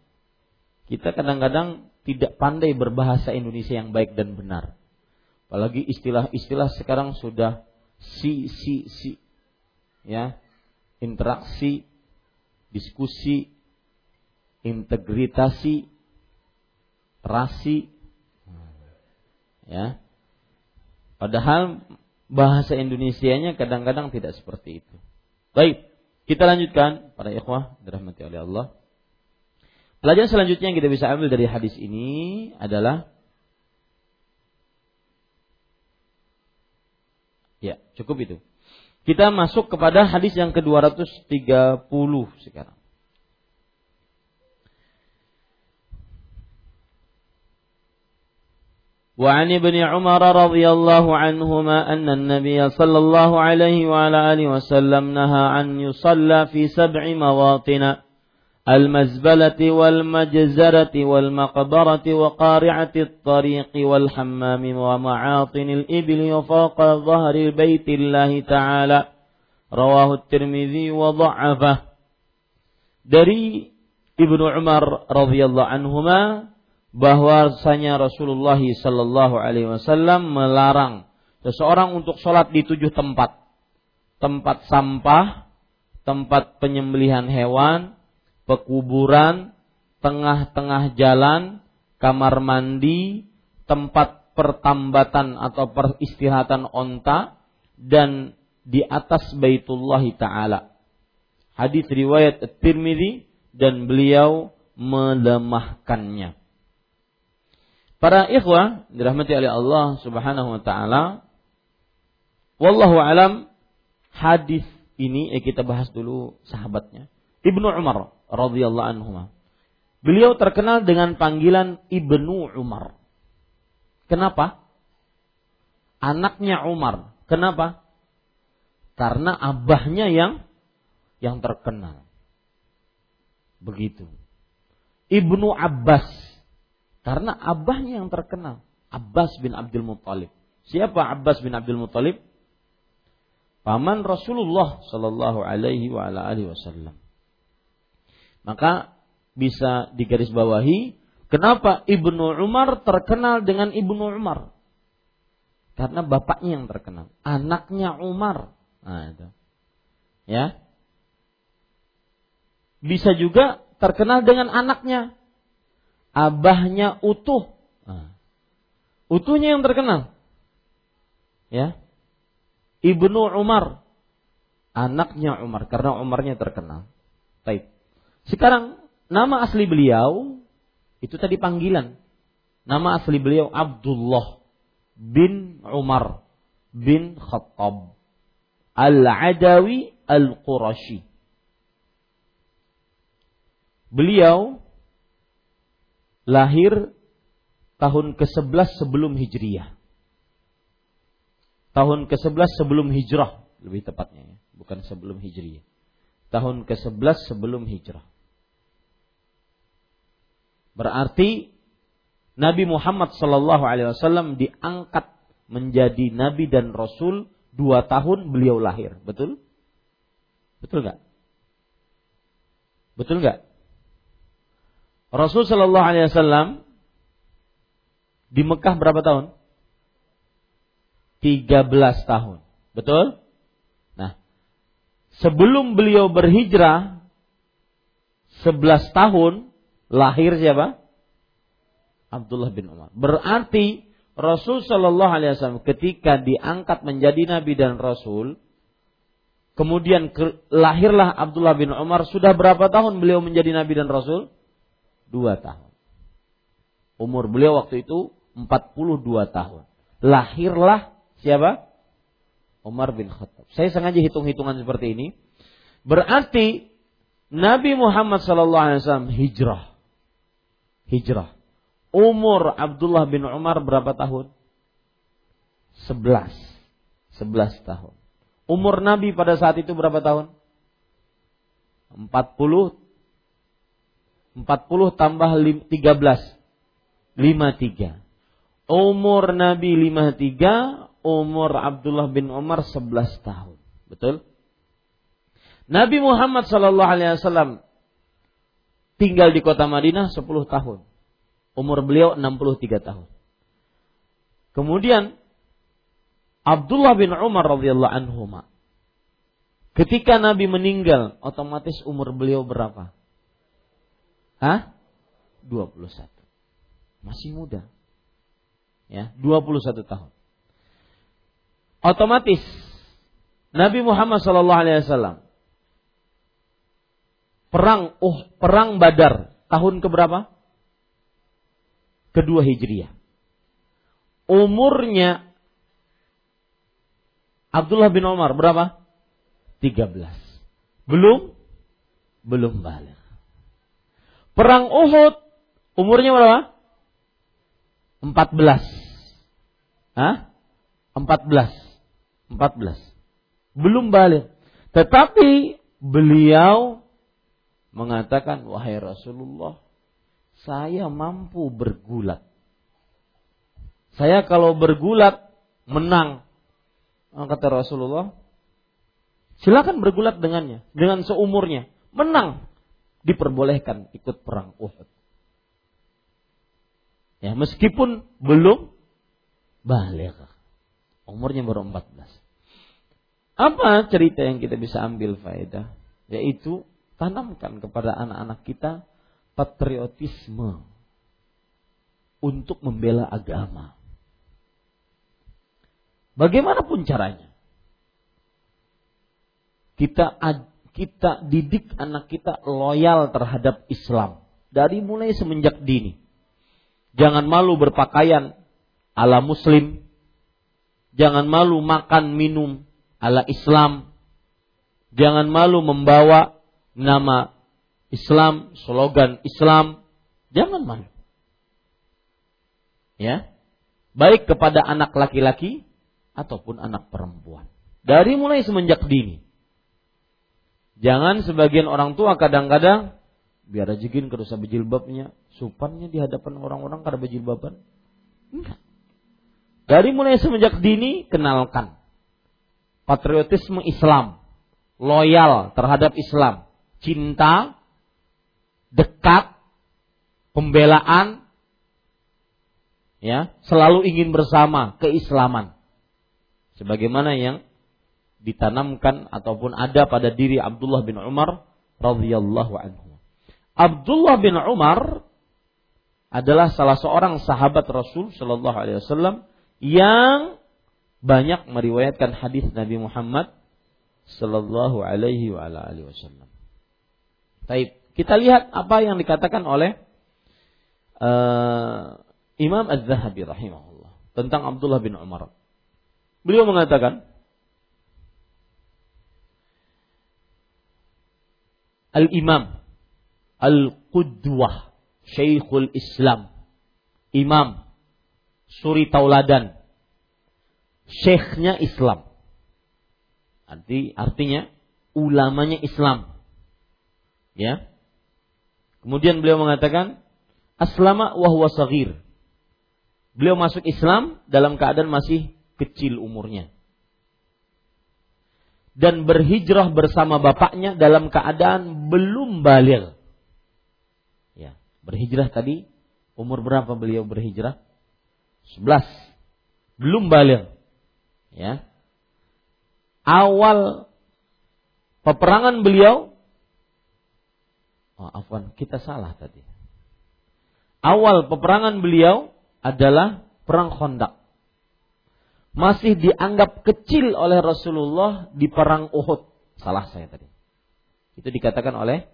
Kita kadang-kadang tidak pandai berbahasa Indonesia yang baik dan benar. Apalagi istilah-istilah sekarang sudah si si si ya interaksi diskusi integritasi rasi Ya. Padahal bahasa Indonesianya kadang-kadang tidak seperti itu. Baik, kita lanjutkan para ikhwah dirahmati oleh Allah. Pelajaran selanjutnya yang kita bisa ambil dari hadis ini adalah Ya, cukup itu. Kita masuk kepada hadis yang ke-230 sekarang. وعن ابن عمر رضي الله عنهما أن النبي صلى الله عليه وعلى آله وسلم نهى أن يصلى في سبع مواطن المزبلة والمجزرة والمقبرة وقارعة الطريق والحمام ومعاطن الإبل وفوق ظهر البيت الله تعالى رواه الترمذي وضعفه dari Ibnu Umar radhiyallahu anhuma bahwasanya Rasulullah Sallallahu Alaihi Wasallam melarang seseorang untuk sholat di tujuh tempat, tempat sampah, tempat penyembelihan hewan, pekuburan, tengah-tengah jalan, kamar mandi, tempat pertambatan atau peristirahatan onta, dan di atas Baitullah Ta'ala. Hadis riwayat At-Tirmidzi dan beliau melemahkannya. Para ikhwah dirahmati oleh Allah Subhanahu wa taala. Wallahu alam hadis ini eh, kita bahas dulu sahabatnya. Ibnu Umar radhiyallahu anhu. Beliau terkenal dengan panggilan Ibnu Umar. Kenapa? Anaknya Umar. Kenapa? Karena abahnya yang yang terkenal. Begitu. Ibnu Abbas karena abahnya yang terkenal. Abbas bin Abdul Muttalib. Siapa Abbas bin Abdul Muttalib? Paman Rasulullah Sallallahu Alaihi Wasallam. Maka bisa digarisbawahi kenapa Ibnu Umar terkenal dengan Ibnu Umar? Karena bapaknya yang terkenal, anaknya Umar. Nah, itu. Ya. Bisa juga terkenal dengan anaknya abahnya utuh. Nah, utuhnya yang terkenal. Ya. Ibnu Umar. Anaknya Umar karena Umarnya terkenal. Baik. Sekarang nama asli beliau itu tadi panggilan. Nama asli beliau Abdullah bin Umar bin Khattab Al-Adawi Al-Qurashi. Beliau lahir tahun ke-11 sebelum Hijriyah. Tahun ke-11 sebelum Hijrah, lebih tepatnya ya, bukan sebelum Hijriyah. Tahun ke-11 sebelum Hijrah. Berarti Nabi Muhammad Sallallahu Alaihi Wasallam diangkat menjadi nabi dan rasul dua tahun beliau lahir, betul? Betul nggak? Betul nggak? Rasul Sallallahu Alaihi Wasallam di Mekah berapa tahun? 13 tahun. Betul? Nah, sebelum beliau berhijrah 11 tahun lahir siapa? Abdullah bin Umar. Berarti Rasul Shallallahu Alaihi Wasallam ketika diangkat menjadi nabi dan rasul, kemudian ke, lahirlah Abdullah bin Umar. Sudah berapa tahun beliau menjadi nabi dan rasul? Dua tahun. Umur beliau waktu itu 42 tahun. Lahirlah siapa? Umar bin Khattab. Saya sengaja hitung-hitungan seperti ini. Berarti Nabi Muhammad Shallallahu Alaihi Wasallam hijrah. Hijrah Umur Abdullah bin Umar berapa tahun? Sebelas. Sebelas tahun. Umur Nabi pada saat itu berapa tahun? Empat puluh. Empat puluh tambah tiga belas. Lima tiga. Umur Nabi lima tiga. Umur Abdullah bin Umar sebelas tahun. Betul? Nabi Muhammad Wasallam tinggal di kota Madinah sepuluh tahun. Umur beliau 63 tahun. Kemudian Abdullah bin Umar radhiyallahu anhu Ketika Nabi meninggal, otomatis umur beliau berapa? Hah? 21. Masih muda. Ya, 21 tahun. Otomatis Nabi Muhammad sallallahu alaihi wasallam perang uh perang Badar tahun keberapa? kedua Hijriah. Umurnya Abdullah bin Umar berapa? 13. Belum? Belum balik. Perang Uhud umurnya berapa? 14. Hah? 14. 14. Belum balik. Tetapi beliau mengatakan, wahai Rasulullah, saya mampu bergulat. Saya kalau bergulat menang. Kata Rasulullah, silakan bergulat dengannya, dengan seumurnya, menang, diperbolehkan ikut perang Uhud. Ya, meskipun belum balik. Umurnya baru 14. Apa cerita yang kita bisa ambil faedah? Yaitu tanamkan kepada anak-anak kita patriotisme untuk membela agama. Bagaimanapun caranya, kita kita didik anak kita loyal terhadap Islam dari mulai semenjak dini. Jangan malu berpakaian ala Muslim, jangan malu makan minum ala Islam, jangan malu membawa nama Islam, slogan Islam, jangan malu. Ya. Baik kepada anak laki-laki ataupun anak perempuan. Dari mulai semenjak dini. Jangan sebagian orang tua kadang-kadang biar ajakin kerusak berjilbabnya, supannya di hadapan orang-orang karena berjilbaban. Enggak. Dari mulai semenjak dini kenalkan patriotisme Islam, loyal terhadap Islam, cinta dekat, pembelaan, ya, selalu ingin bersama keislaman. Sebagaimana yang ditanamkan ataupun ada pada diri Abdullah bin Umar radhiyallahu anhu. Abdullah bin Umar adalah salah seorang sahabat Rasul Shallallahu alaihi wasallam yang banyak meriwayatkan hadis Nabi Muhammad sallallahu alaihi wasallam. Baik, kita lihat apa yang dikatakan oleh uh, Imam Az-Zahabi rahimahullah tentang Abdullah bin Umar. Beliau mengatakan Al-Imam Al-Qudwah Syekhul Islam Imam Suri Tauladan Syekhnya Islam Arti, artinya ulamanya Islam Ya. Kemudian beliau mengatakan aslama wa huwa saghir. Beliau masuk Islam dalam keadaan masih kecil umurnya. Dan berhijrah bersama bapaknya dalam keadaan belum balik. Ya, berhijrah tadi umur berapa beliau berhijrah? 11. Belum balik. Ya. Awal peperangan beliau Oh, kita salah tadi. Awal peperangan beliau adalah perang Khandaq. Masih dianggap kecil oleh Rasulullah di perang Uhud. Salah saya tadi. Itu dikatakan oleh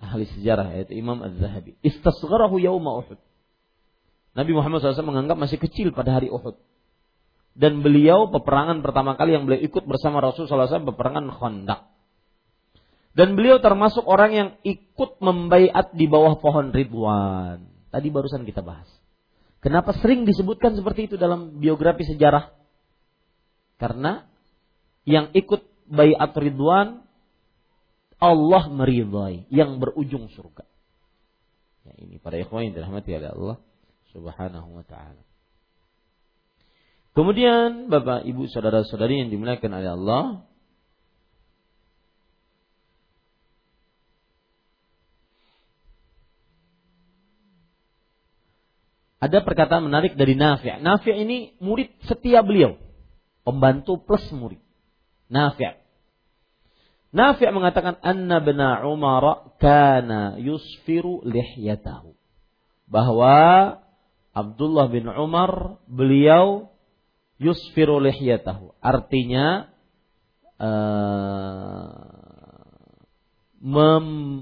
ahli sejarah yaitu Imam Az-Zahabi. Istasgharahu yauma Uhud. Nabi Muhammad SAW menganggap masih kecil pada hari Uhud. Dan beliau peperangan pertama kali yang beliau ikut bersama Rasulullah SAW peperangan Khandaq. Dan beliau termasuk orang yang ikut membaiat di bawah pohon Ridwan. Tadi barusan kita bahas. Kenapa sering disebutkan seperti itu dalam biografi sejarah? Karena yang ikut baiat Ridwan Allah meridhai yang berujung surga. Ya, ini para ikhwan yang dirahmati oleh Allah Subhanahu wa taala. Kemudian Bapak Ibu saudara-saudari yang dimuliakan oleh Allah, Ada perkataan menarik dari Nafi'. Nafi' ini murid setia beliau. Pembantu plus murid. Nafi'. Nafi' mengatakan anna bena Umar kana yusfiru lihyatahu. Bahwa Abdullah bin Umar beliau yusfiru lihyatahu. Artinya uh,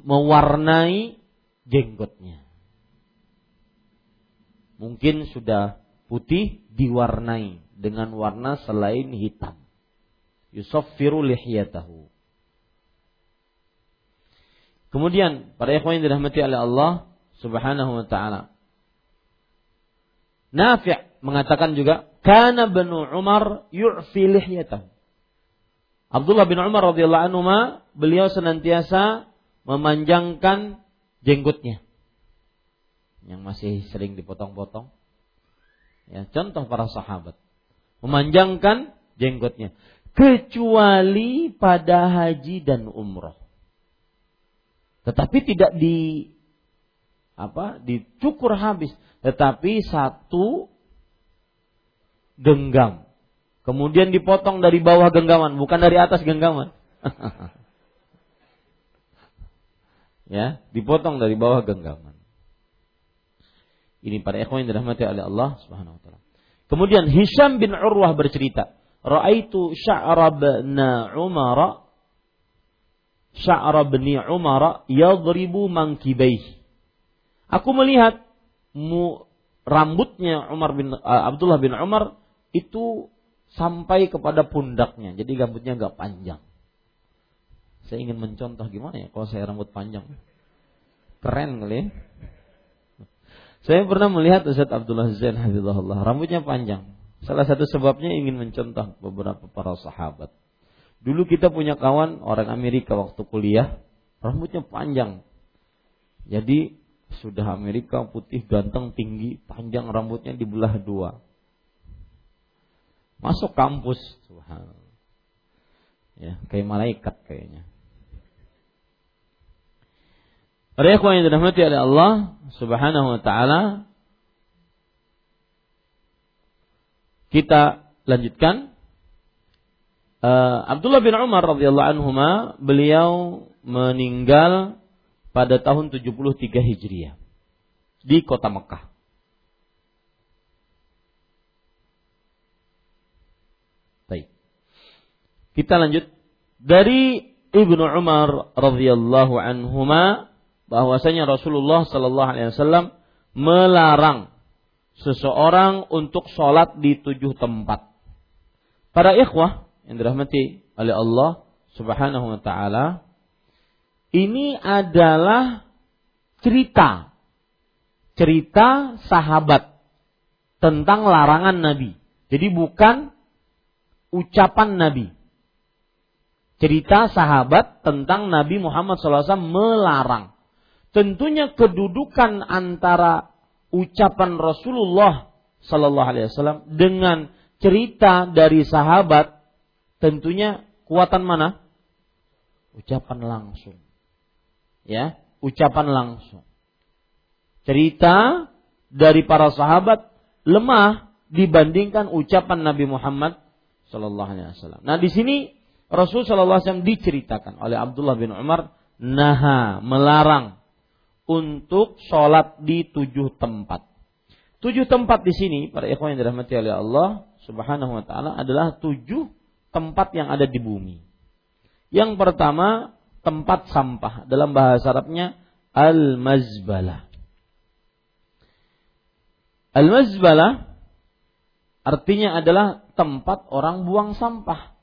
mewarnai jenggotnya mungkin sudah putih diwarnai dengan warna selain hitam. Yusaffiru lihiyatahu. Kemudian para ikhwan yang dirahmati oleh Allah Subhanahu wa taala. Nafi' mengatakan juga kana banu Umar yu'fi lihiyatahu. Abdullah bin Umar radhiyallahu anhu beliau senantiasa memanjangkan jenggotnya yang masih sering dipotong-potong. Ya, contoh para sahabat memanjangkan jenggotnya kecuali pada haji dan umroh. Tetapi tidak di apa dicukur habis, tetapi satu genggam. Kemudian dipotong dari bawah genggaman, bukan dari atas genggaman. ya, dipotong dari bawah genggaman. Ini para ikhwan yang dirahmati oleh Allah Subhanahu wa taala. Kemudian Hisham bin Urwah bercerita, "Ra'aitu sya'ra bin Umar sya'ra bin Umar yadribu mankibaih." Aku melihat mu, rambutnya Umar bin uh, Abdullah bin Umar itu sampai kepada pundaknya. Jadi rambutnya agak panjang. Saya ingin mencontoh gimana ya kalau saya rambut panjang. Keren kali ya. Saya pernah melihat Ustaz Abdullah Zain Hafizahullah, rambutnya panjang. Salah satu sebabnya ingin mencontoh beberapa para sahabat. Dulu kita punya kawan orang Amerika waktu kuliah, rambutnya panjang. Jadi sudah Amerika putih ganteng tinggi, panjang rambutnya dibelah dua. Masuk kampus, Tuhan. Ya, kayak malaikat kayaknya. Para ikhwan yang dirahmati oleh Allah Subhanahu wa taala kita lanjutkan. Uh, Abdullah bin Umar radhiyallahu anhu beliau meninggal pada tahun 73 Hijriah di kota Mekah. Kita lanjut. Dari Ibnu Umar radhiyallahu anhuma bahwasanya Rasulullah sallallahu alaihi wasallam melarang seseorang untuk sholat di tujuh tempat. Para ikhwah yang dirahmati oleh Allah Subhanahu wa taala, ini adalah cerita cerita sahabat tentang larangan Nabi. Jadi bukan ucapan Nabi cerita sahabat tentang Nabi Muhammad SAW melarang. Tentunya kedudukan antara ucapan Rasulullah Sallallahu Alaihi Wasallam dengan cerita dari sahabat tentunya kuatan mana? Ucapan langsung. Ya, ucapan langsung. Cerita dari para sahabat lemah dibandingkan ucapan Nabi Muhammad Sallallahu Alaihi Wasallam. Nah di sini Rasul Shallallahu Alaihi Wasallam diceritakan oleh Abdullah bin Umar, naha melarang untuk sholat di tujuh tempat. Tujuh tempat di sini, para ikhwan yang dirahmati oleh Allah Subhanahu Wa Taala adalah tujuh tempat yang ada di bumi. Yang pertama tempat sampah dalam bahasa Arabnya al-mazbalah. Al-mazbalah artinya adalah tempat orang buang sampah.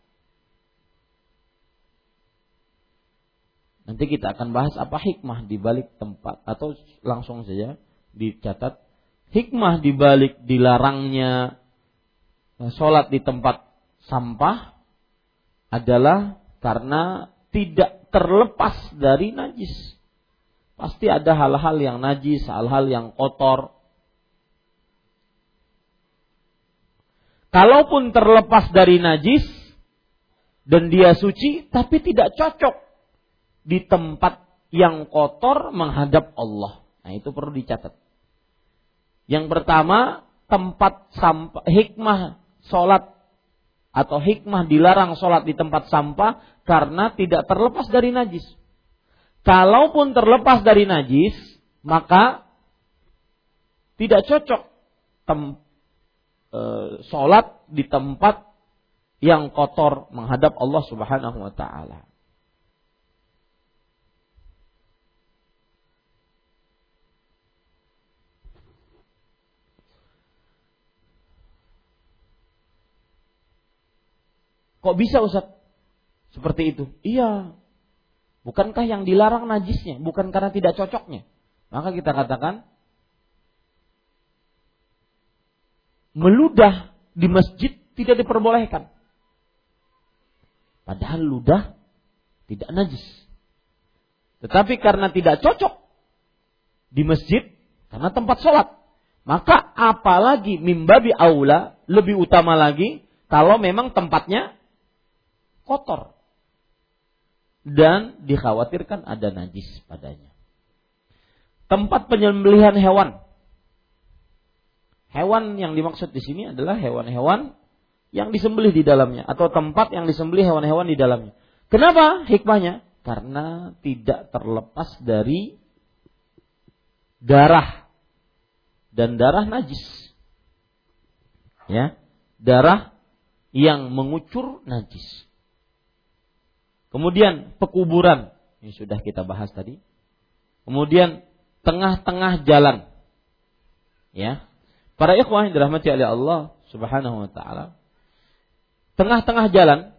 Nanti kita akan bahas apa hikmah di balik tempat atau langsung saja dicatat hikmah di balik dilarangnya eh, sholat di tempat sampah adalah karena tidak terlepas dari najis. Pasti ada hal-hal yang najis, hal-hal yang kotor. Kalaupun terlepas dari najis dan dia suci, tapi tidak cocok di tempat yang kotor menghadap Allah. Nah, itu perlu dicatat. Yang pertama, tempat sampah hikmah sholat atau hikmah dilarang sholat di tempat sampah karena tidak terlepas dari najis. Kalaupun terlepas dari najis, maka tidak cocok tem, e, sholat di tempat yang kotor menghadap Allah Subhanahu wa Ta'ala. Kok bisa Ustaz? Seperti itu. Iya. Bukankah yang dilarang najisnya? Bukan karena tidak cocoknya. Maka kita katakan meludah di masjid tidak diperbolehkan. Padahal ludah tidak najis. Tetapi karena tidak cocok di masjid karena tempat sholat. Maka apalagi mimbabi aula lebih utama lagi kalau memang tempatnya kotor dan dikhawatirkan ada najis padanya. Tempat penyembelihan hewan. Hewan yang dimaksud di sini adalah hewan-hewan yang disembelih di dalamnya atau tempat yang disembelih hewan-hewan di dalamnya. Kenapa hikmahnya? Karena tidak terlepas dari darah dan darah najis. Ya, darah yang mengucur najis. Kemudian pekuburan, ini sudah kita bahas tadi. Kemudian tengah-tengah jalan. Ya. Para ikhwah yang dirahmati oleh Allah Subhanahu wa taala. Tengah-tengah jalan,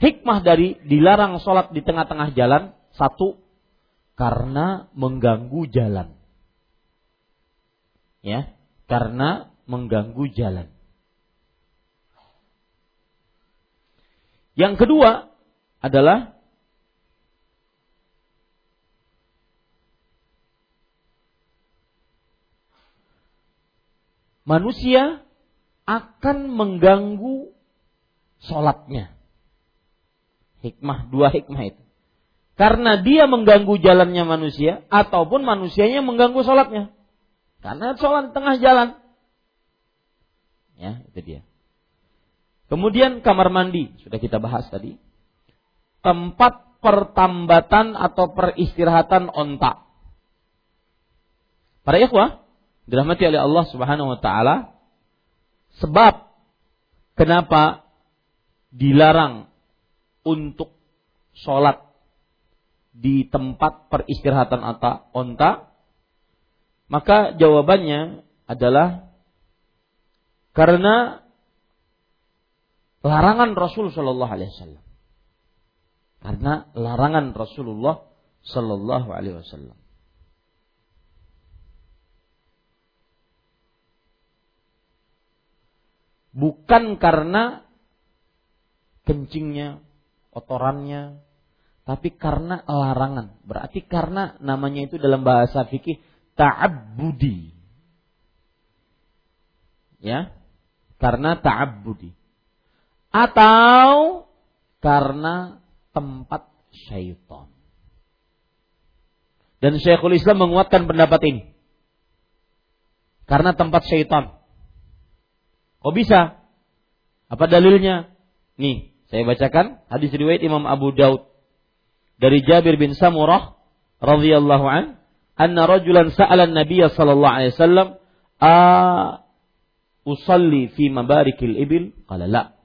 hikmah dari dilarang sholat di tengah-tengah jalan satu karena mengganggu jalan. Ya, karena mengganggu jalan. Yang kedua, adalah manusia akan mengganggu sholatnya. Hikmah, dua hikmah itu. Karena dia mengganggu jalannya manusia, ataupun manusianya mengganggu sholatnya. Karena sholat tengah jalan. Ya, itu dia. Kemudian kamar mandi, sudah kita bahas tadi tempat pertambatan atau peristirahatan onta. Para ikhwah, dirahmati oleh Allah Subhanahu wa taala, sebab kenapa dilarang untuk sholat di tempat peristirahatan atau onta? Maka jawabannya adalah karena larangan Rasul Shallallahu Alaihi Wasallam. Karena larangan Rasulullah Shallallahu Alaihi Wasallam. Bukan karena kencingnya, kotorannya, tapi karena larangan. Berarti karena namanya itu dalam bahasa fikih ta'abbudi. Ya, karena ta'abbudi. Atau karena tempat syaitan. Dan Syekhul Islam menguatkan pendapat ini. Karena tempat syaitan. Kok bisa? Apa dalilnya? Nih, saya bacakan hadis riwayat Imam Abu Daud dari Jabir bin Samurah radhiyallahu an, anna rajulan sa'ala an-nabiy sallallahu alaihi wasallam, "A usalli fi mabarikil ibil?" Qala la.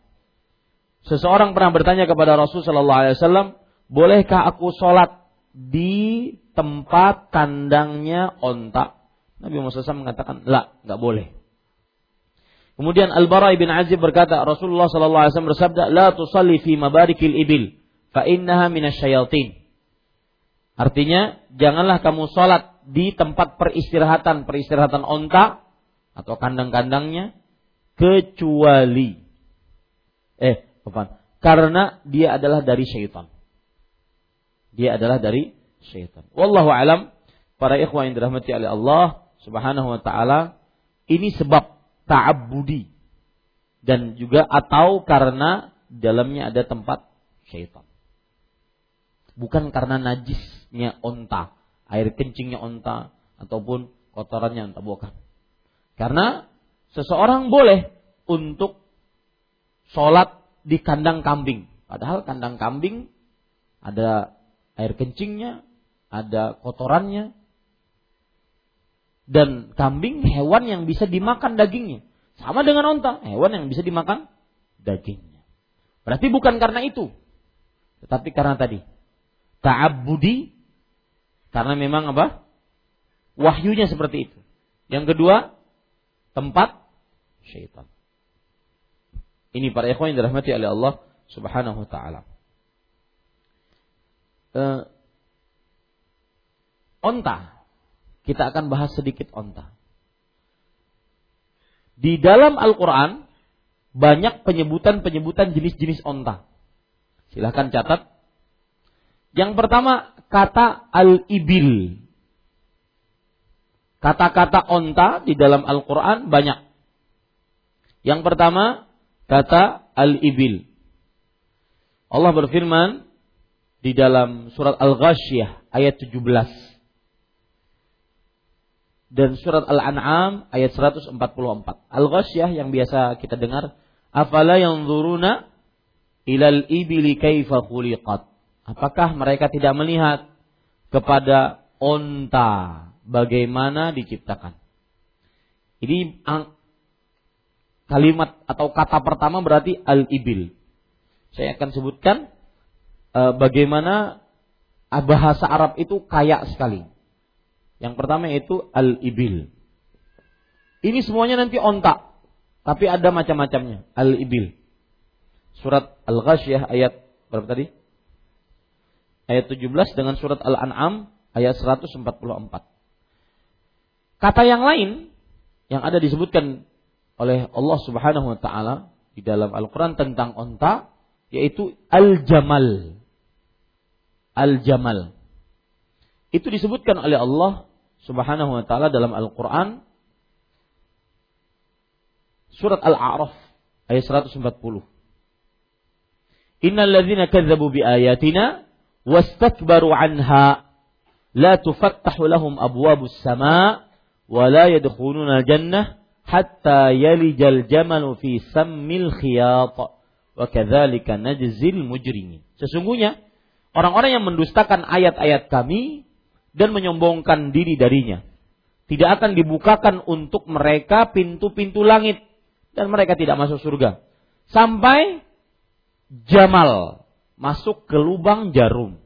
Seseorang pernah bertanya kepada Rasul sallallahu alaihi wasallam, "Bolehkah aku sholat di tempat kandangnya onta?" Nabi Muhammad SAW mengatakan, "La, nggak boleh." Kemudian Al-Bara bin Azib berkata, Rasulullah sallallahu alaihi wasallam bersabda, "La tusalli fi mabarikil ibil, fa innaha minasyayatin." Artinya, janganlah kamu salat di tempat peristirahatan, peristirahatan onta atau kandang-kandangnya kecuali eh, apa? Karena dia adalah dari syaitan. Dia adalah dari syaitan. Wallahu alam, para ikhwan yang dirahmati oleh Allah Subhanahu wa taala, ini sebab ta'abbudi dan juga atau karena dalamnya ada tempat syaitan. Bukan karena najisnya onta, air kencingnya onta ataupun kotorannya onta bukan. Karena seseorang boleh untuk sholat di kandang kambing. Padahal kandang kambing ada air kencingnya, ada kotorannya, dan kambing hewan yang bisa dimakan dagingnya. Sama dengan onta, hewan yang bisa dimakan dagingnya. Berarti bukan karena itu. Tetapi karena tadi. Ta'abudi. Karena memang apa? Wahyunya seperti itu. Yang kedua, tempat syaitan. Ini para ikhwan yang dirahmati oleh Allah Subhanahu wa taala. Uh, onta kita akan bahas sedikit onta. Di dalam Al-Quran banyak penyebutan-penyebutan jenis-jenis onta. Silahkan catat. Yang pertama kata al-ibil. Kata-kata onta di dalam Al-Quran banyak. Yang pertama kata al-ibil. Allah berfirman di dalam surat Al-Ghasyiyah ayat 17 dan surat Al-An'am ayat 144. Al-Ghasyah yang biasa kita dengar, afala yanzuruna ilal ibili kaifa khuliqat. Apakah mereka tidak melihat kepada onta bagaimana diciptakan? Ini kalimat atau kata pertama berarti al-ibil. Saya akan sebutkan uh, bagaimana bahasa Arab itu kaya sekali yang pertama itu al-ibil. Ini semuanya nanti ontak. Tapi ada macam-macamnya. Al-ibil. Surat Al-Ghasyah ayat berapa tadi? Ayat 17 dengan surat Al-An'am ayat 144. Kata yang lain yang ada disebutkan oleh Allah Subhanahu wa taala di dalam Al-Qur'an tentang onta yaitu al-jamal. Al-jamal. Itu disebutkan oleh Allah Subhanahu wa taala dalam Al-Qur'an surat Al-A'raf ayat 140. Innal ladzina kadzdzabu bi ayatina wastakbaru anha la tufattahu lahum abwabus sama wa la yadkhuluna al-jannah hatta yalijal jamalu fi sammil khiyat wa kadzalika najzil mujrimin. Sesungguhnya orang-orang yang mendustakan ayat-ayat kami dan menyombongkan diri darinya. Tidak akan dibukakan untuk mereka pintu-pintu langit dan mereka tidak masuk surga. Sampai Jamal masuk ke lubang jarum.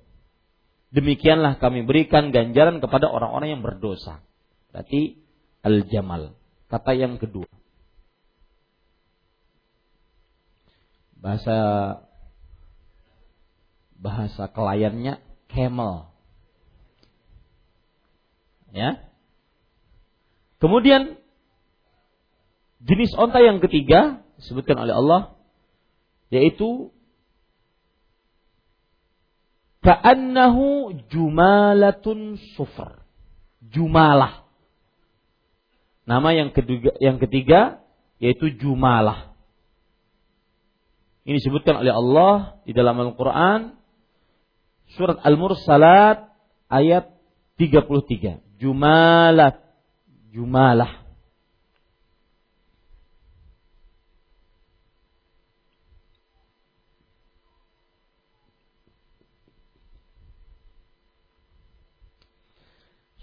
Demikianlah kami berikan ganjaran kepada orang-orang yang berdosa. Berarti al-jamal. Kata yang kedua. Bahasa bahasa kliennya camel. Ya. Kemudian jenis onta yang ketiga disebutkan oleh Allah yaitu ka'annahu jumalatun sufr. Jumalah. Nama yang ketiga, yang ketiga yaitu jumalah. Ini disebutkan oleh Allah di dalam Al-Qur'an surat Al-Mursalat ayat 33. Jumalat. Jumalah.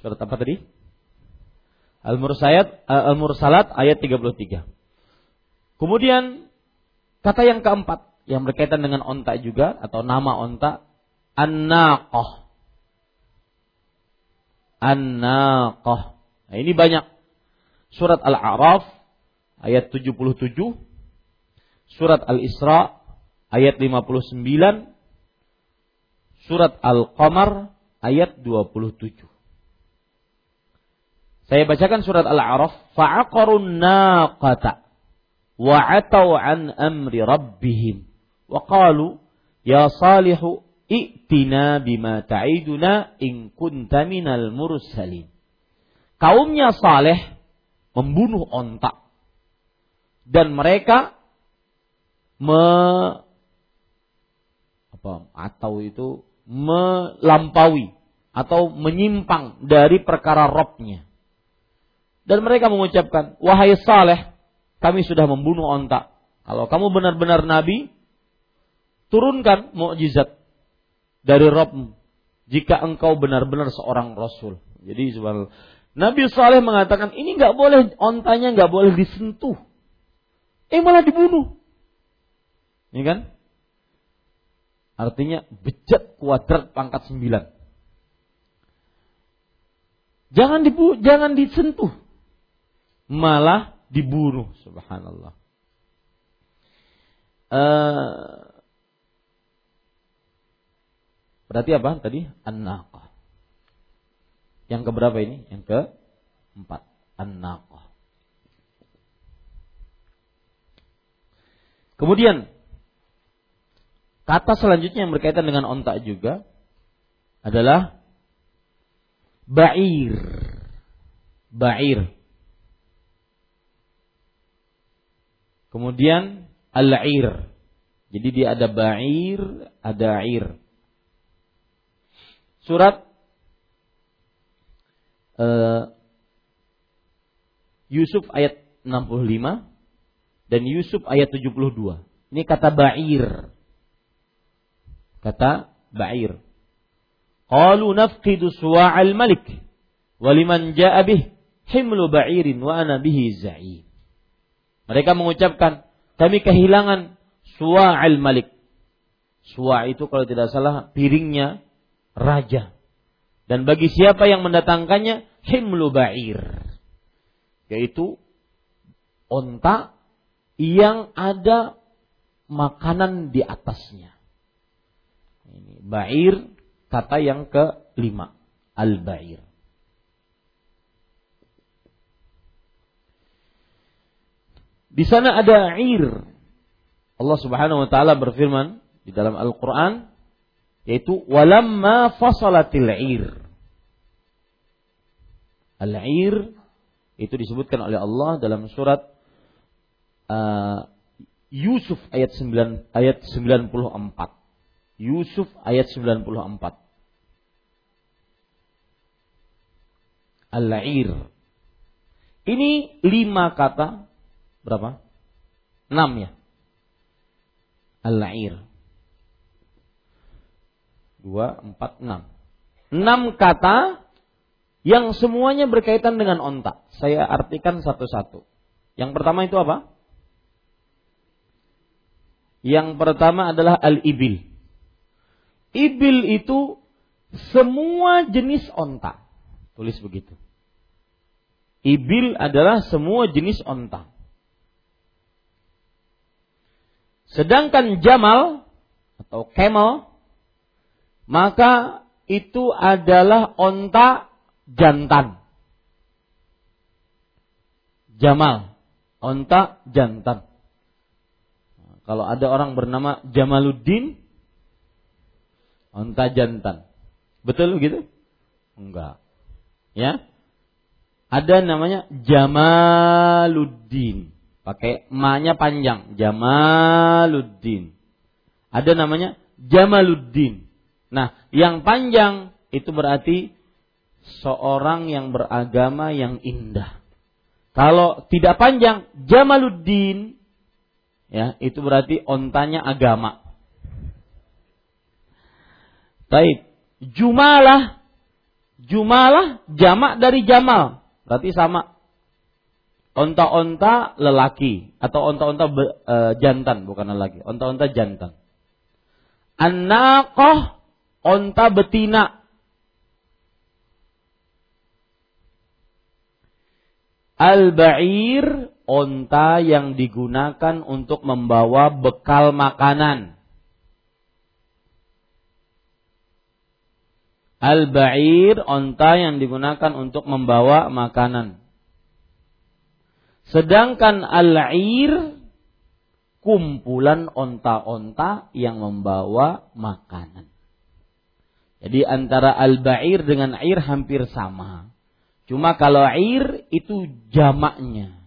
Surat apa tadi? Al-Mursalat eh, Al-Mursalat ayat 33. Kemudian kata yang keempat yang berkaitan dengan onta juga atau nama onta an-naqah. An-naqah. Nah, ini banyak. Surat Al-A'raf ayat 77, surat Al-Isra ayat 59, surat Al-Qamar ayat 27. Saya bacakan surat Al-A'raf, fa'aqarun naqata wa atau an amri rabbihim. Wa qalu ya salihu i'tina bima ta'iduna in kunta minal mursalin. Kaumnya Saleh membunuh ontak. Dan mereka me apa atau itu melampaui atau menyimpang dari perkara robnya dan mereka mengucapkan, wahai Saleh, kami sudah membunuh ontak. Kalau kamu benar-benar nabi, turunkan mukjizat dari Robmu. Jika engkau benar-benar seorang rasul. Jadi subhanallah. Nabi Saleh mengatakan ini nggak boleh ontanya nggak boleh disentuh. Eh malah dibunuh. Ini kan? Artinya bejat kuadrat pangkat sembilan. Jangan dibu jangan disentuh malah dibunuh subhanallah. Uh, berarti apa tadi? An-naqah. Yang keberapa ini? Yang ke empat an-naqah. Kemudian kata selanjutnya yang berkaitan dengan ontak juga adalah ba'ir. Ba'ir Kemudian al-ir. Jadi dia ada ba'ir, ada ir. Surat uh, Yusuf ayat 65 dan Yusuf ayat 72. Ini kata ba'ir. Kata ba'ir. Qalu nafqidu suwa'al malik waliman ja'a bih himlu ba'irin wa ana bihi. Mereka mengucapkan, kami kehilangan suwa al malik. Suwa itu kalau tidak salah piringnya raja. Dan bagi siapa yang mendatangkannya, himlu ba'ir. Yaitu onta yang ada makanan di atasnya. Ini ba'ir kata yang kelima, al-ba'ir. Di sana ada air. Allah Subhanahu wa taala berfirman di dalam Al-Qur'an yaitu walamma fasalatil air. Al-air itu disebutkan oleh Allah dalam surat uh, Yusuf ayat 9 ayat 94. Yusuf ayat 94. Al-air. Ini lima kata berapa? Enam ya. Al-La'ir. Dua, empat, enam. Enam kata yang semuanya berkaitan dengan ontak. Saya artikan satu-satu. Yang pertama itu apa? Yang pertama adalah al-ibil. Ibil itu semua jenis onta. Tulis begitu. Ibil adalah semua jenis onta. Sedangkan jamal atau camel maka itu adalah onta jantan. Jamal, onta jantan. Kalau ada orang bernama Jamaluddin, onta jantan. Betul begitu? Enggak. Ya. Ada namanya Jamaluddin. Pakai ma-nya panjang, Jamaluddin. Ada namanya Jamaluddin. Nah, yang panjang itu berarti seorang yang beragama yang indah. Kalau tidak panjang, Jamaluddin Ya, itu berarti ontanya agama. Baik. Jumalah. Jumalah jamak dari jamal. Berarti sama. Onta-onta lelaki atau onta-onta e, jantan bukan lelaki, onta-onta jantan. An-naqah onta betina. Al-ba'ir onta yang digunakan untuk membawa bekal makanan. Al-ba'ir onta yang digunakan untuk membawa makanan. Sedangkan al-ir kumpulan onta-onta yang membawa makanan. Jadi antara al-ba'ir dengan air hampir sama. Cuma kalau air itu jamaknya.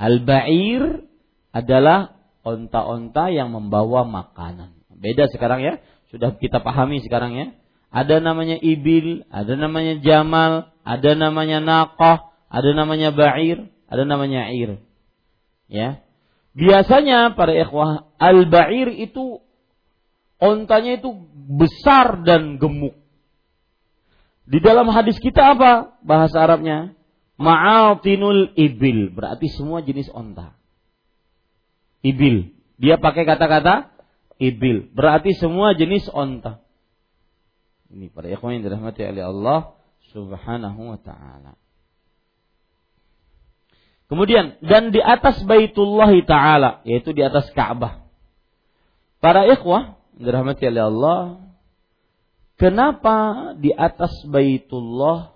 Al-ba'ir adalah onta-onta yang membawa makanan. Beda sekarang ya, sudah kita pahami sekarang ya. Ada namanya ibil, ada namanya jamal, ada namanya naqah, ada namanya ba'ir, ada namanya air. Ya. Biasanya para ikhwah, al-ba'ir itu ontanya itu besar dan gemuk. Di dalam hadis kita apa bahasa Arabnya? Ma'atinul ibil. Berarti semua jenis onta. Ibil. Dia pakai kata-kata ibil. Berarti semua jenis onta. Ini para ikhwan yang dirahmati oleh Allah subhanahu wa ta'ala. Kemudian, dan di atas baitullah ta'ala. Yaitu di atas Ka'bah. Para ikhwah dirahmati oleh Allah. Kenapa di atas baitullah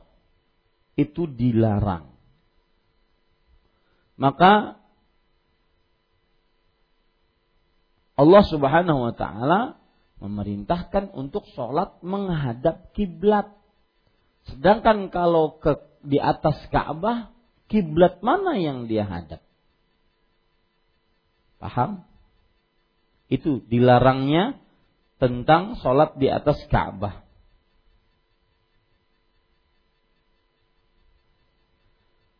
itu dilarang. Maka Allah Subhanahu wa taala memerintahkan untuk sholat menghadap kiblat. Sedangkan kalau ke di atas Ka'bah, kiblat mana yang dia hadap? Paham? Itu dilarangnya tentang sholat di atas Ka'bah.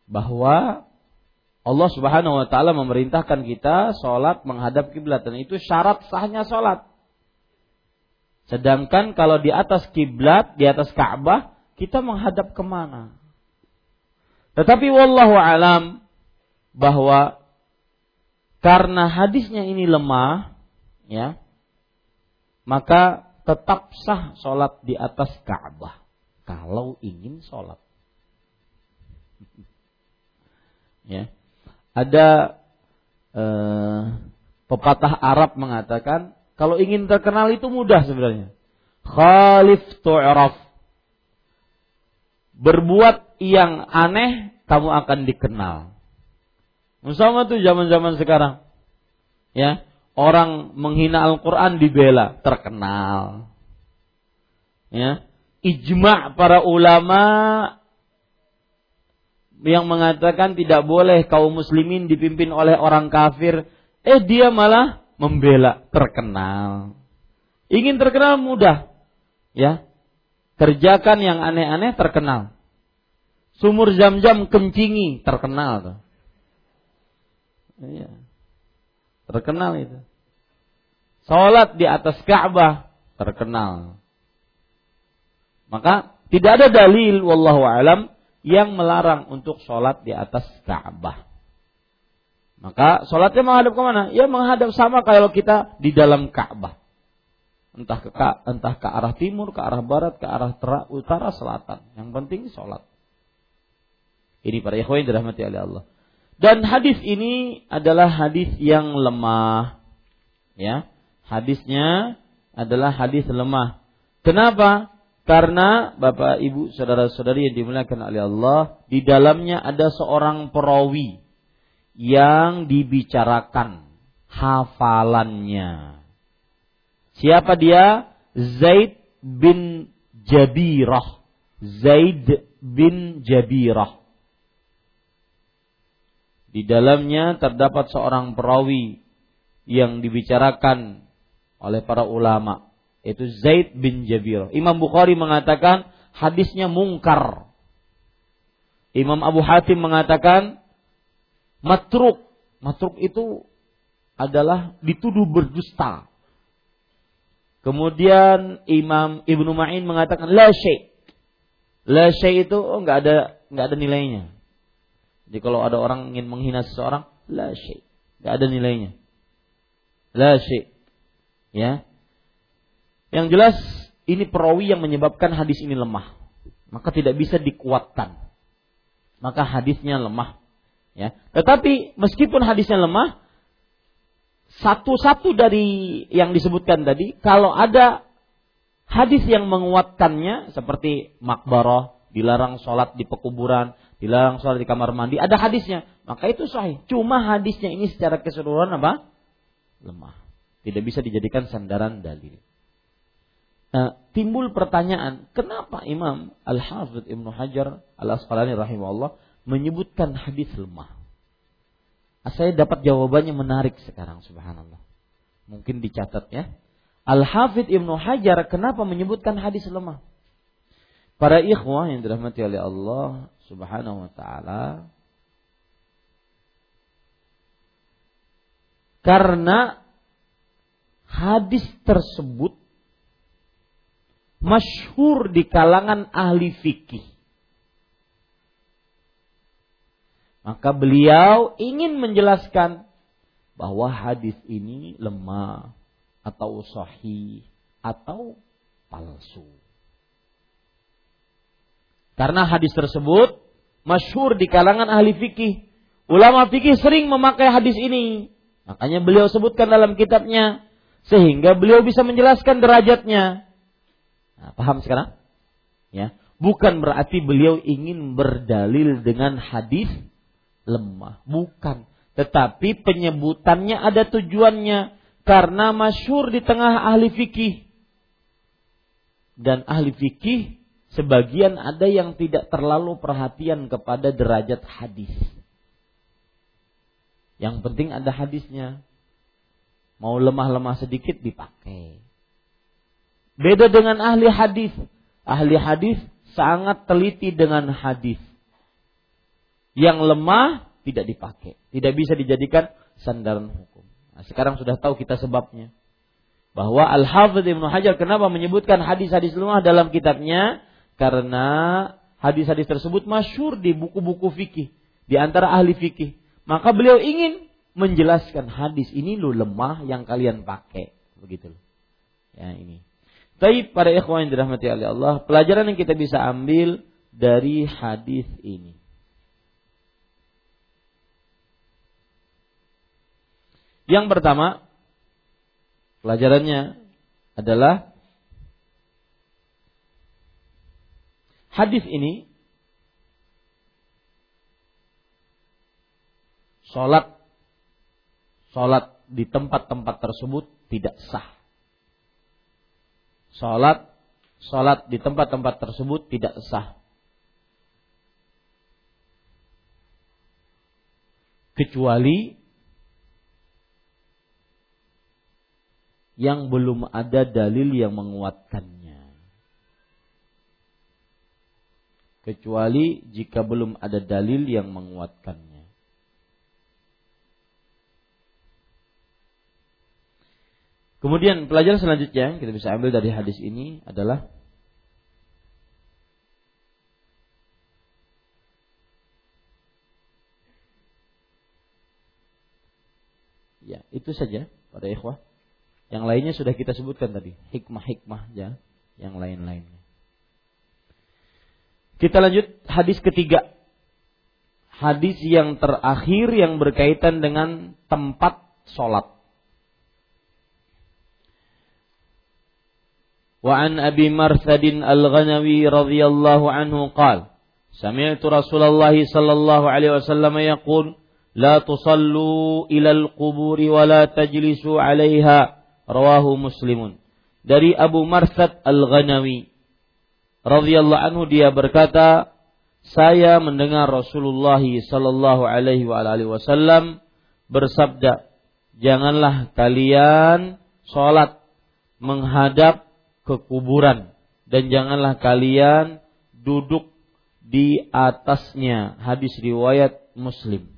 bahwa Allah Subhanahu wa taala memerintahkan kita sholat menghadap kiblat dan itu syarat sahnya sholat. Sedangkan kalau di atas kiblat, di atas Ka'bah, kita menghadap ke mana? Tetapi wallahu alam bahwa karena hadisnya ini lemah, ya, maka tetap sah sholat di atas Ka'bah kalau ingin sholat. Ya. Ada eh, pepatah Arab mengatakan kalau ingin terkenal itu mudah sebenarnya. Khalif tu'raf. Berbuat yang aneh kamu akan dikenal. Misalnya tuh zaman-zaman sekarang. Ya, orang menghina Al-Qur'an dibela, terkenal. Ya, ijma' para ulama yang mengatakan tidak boleh kaum muslimin dipimpin oleh orang kafir, eh dia malah membela, terkenal. Ingin terkenal mudah, ya. Kerjakan yang aneh-aneh terkenal. Sumur jam-jam kencingi terkenal tuh. Iya. Terkenal itu. Salat di atas Ka'bah terkenal. Maka tidak ada dalil wallahu alam yang melarang untuk sholat di atas Ka'bah. Maka sholatnya menghadap ke mana? Ya menghadap sama kalau kita di dalam Ka'bah. entah ke entah ke arah timur, ke arah barat, ke arah utara, selatan. Yang penting sholat. Ini para ikhwan dirahmati oleh Allah. Dan hadis ini adalah hadis yang lemah. Ya, hadisnya adalah hadis lemah. Kenapa? Karena Bapak Ibu saudara-saudari yang dimuliakan oleh Allah, di dalamnya ada seorang perawi yang dibicarakan hafalannya. Siapa dia? Zaid bin Jabirah. Zaid bin Jabirah. Di dalamnya terdapat seorang perawi yang dibicarakan oleh para ulama yaitu Zaid bin Jabir. Imam Bukhari mengatakan hadisnya mungkar. Imam Abu Hatim mengatakan matruk. Matruk itu adalah dituduh berdusta. Kemudian Imam Ibnu Ma'in mengatakan la syai. La syai itu oh ada enggak ada nilainya. Jadi kalau ada orang ingin menghina seseorang, la syai. Enggak ada nilainya. La syai. Ya. Yang jelas ini perawi yang menyebabkan hadis ini lemah. Maka tidak bisa dikuatkan. Maka hadisnya lemah. Ya. Tetapi meskipun hadisnya lemah, satu-satu dari yang disebutkan tadi, kalau ada hadis yang menguatkannya seperti makbarah, dilarang sholat di pekuburan, dilarang sholat di kamar mandi, ada hadisnya, maka itu sahih. Cuma hadisnya ini secara keseluruhan apa? Lemah. Tidak bisa dijadikan sandaran dalil. Nah, timbul pertanyaan, kenapa Imam Al-Hafidh Ibnu Hajar Al-Asqalani rahimahullah menyebutkan hadis lemah? Saya dapat jawabannya menarik sekarang subhanallah. Mungkin dicatat ya. Al-Hafidh Ibnu Hajar kenapa menyebutkan hadis lemah? Para ikhwah yang dirahmati oleh Allah Subhanahu wa taala karena hadis tersebut masyhur di kalangan ahli fikih. Maka beliau ingin menjelaskan bahwa hadis ini lemah atau sahih atau palsu. Karena hadis tersebut masyhur di kalangan ahli fikih. Ulama fikih sering memakai hadis ini. Makanya beliau sebutkan dalam kitabnya sehingga beliau bisa menjelaskan derajatnya. Nah, paham sekarang? Ya, bukan berarti beliau ingin berdalil dengan hadis lemah. Bukan. Tetapi penyebutannya ada tujuannya. Karena masyur di tengah ahli fikih. Dan ahli fikih sebagian ada yang tidak terlalu perhatian kepada derajat hadis. Yang penting ada hadisnya. Mau lemah-lemah sedikit dipakai. Beda dengan ahli hadis. Ahli hadis sangat teliti dengan hadis yang lemah tidak dipakai, tidak bisa dijadikan sandaran hukum. Nah, sekarang sudah tahu kita sebabnya. Bahwa Al-Hafidh Ibnu Hajar kenapa menyebutkan hadis-hadis lemah dalam kitabnya? Karena hadis-hadis tersebut masyur di buku-buku fikih, di antara ahli fikih. Maka beliau ingin menjelaskan hadis ini lo lemah yang kalian pakai, begitu Ya ini. Tapi pada ikhwan yang dirahmati oleh Allah, pelajaran yang kita bisa ambil dari hadis ini. Yang pertama, pelajarannya adalah hadis ini sholat sholat di tempat-tempat tersebut tidak sah. Sholat sholat di tempat-tempat tersebut tidak sah. Kecuali yang belum ada dalil yang menguatkannya. Kecuali jika belum ada dalil yang menguatkannya. Kemudian pelajaran selanjutnya yang kita bisa ambil dari hadis ini adalah Ya, itu saja pada ikhwah. Yang lainnya sudah kita sebutkan tadi, hikmah-hikmah ya, yang lain-lainnya. Kita lanjut hadis ketiga. Hadis yang terakhir yang berkaitan dengan tempat sholat. وعن أبي مرثد الغنوي رضي الله عنه قال سمعت رسول الله صلى الله عليه وسلم يقول لا تصلوا إلى القبور ولا تجلسوا عليها رواه مسلم dari Abu Marsad Al-Ghanawi radhiyallahu anhu dia berkata saya mendengar Rasulullah sallallahu alaihi wasallam bersabda janganlah kalian salat menghadap ke kuburan dan janganlah kalian duduk di atasnya. Hadis riwayat Muslim.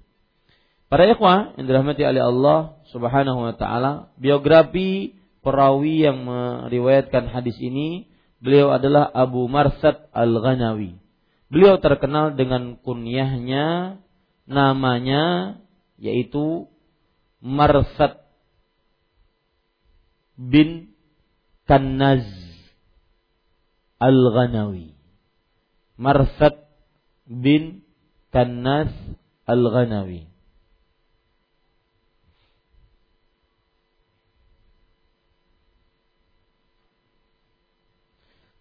Para ikhwah yang dirahmati oleh Allah Subhanahu wa taala, biografi perawi yang meriwayatkan hadis ini, beliau adalah Abu Marsad Al-Ghanawi. Beliau terkenal dengan kunyahnya namanya yaitu Marsad bin Kanaz Al-Ghanawi. Marsad bin Kanaz Al-Ghanawi.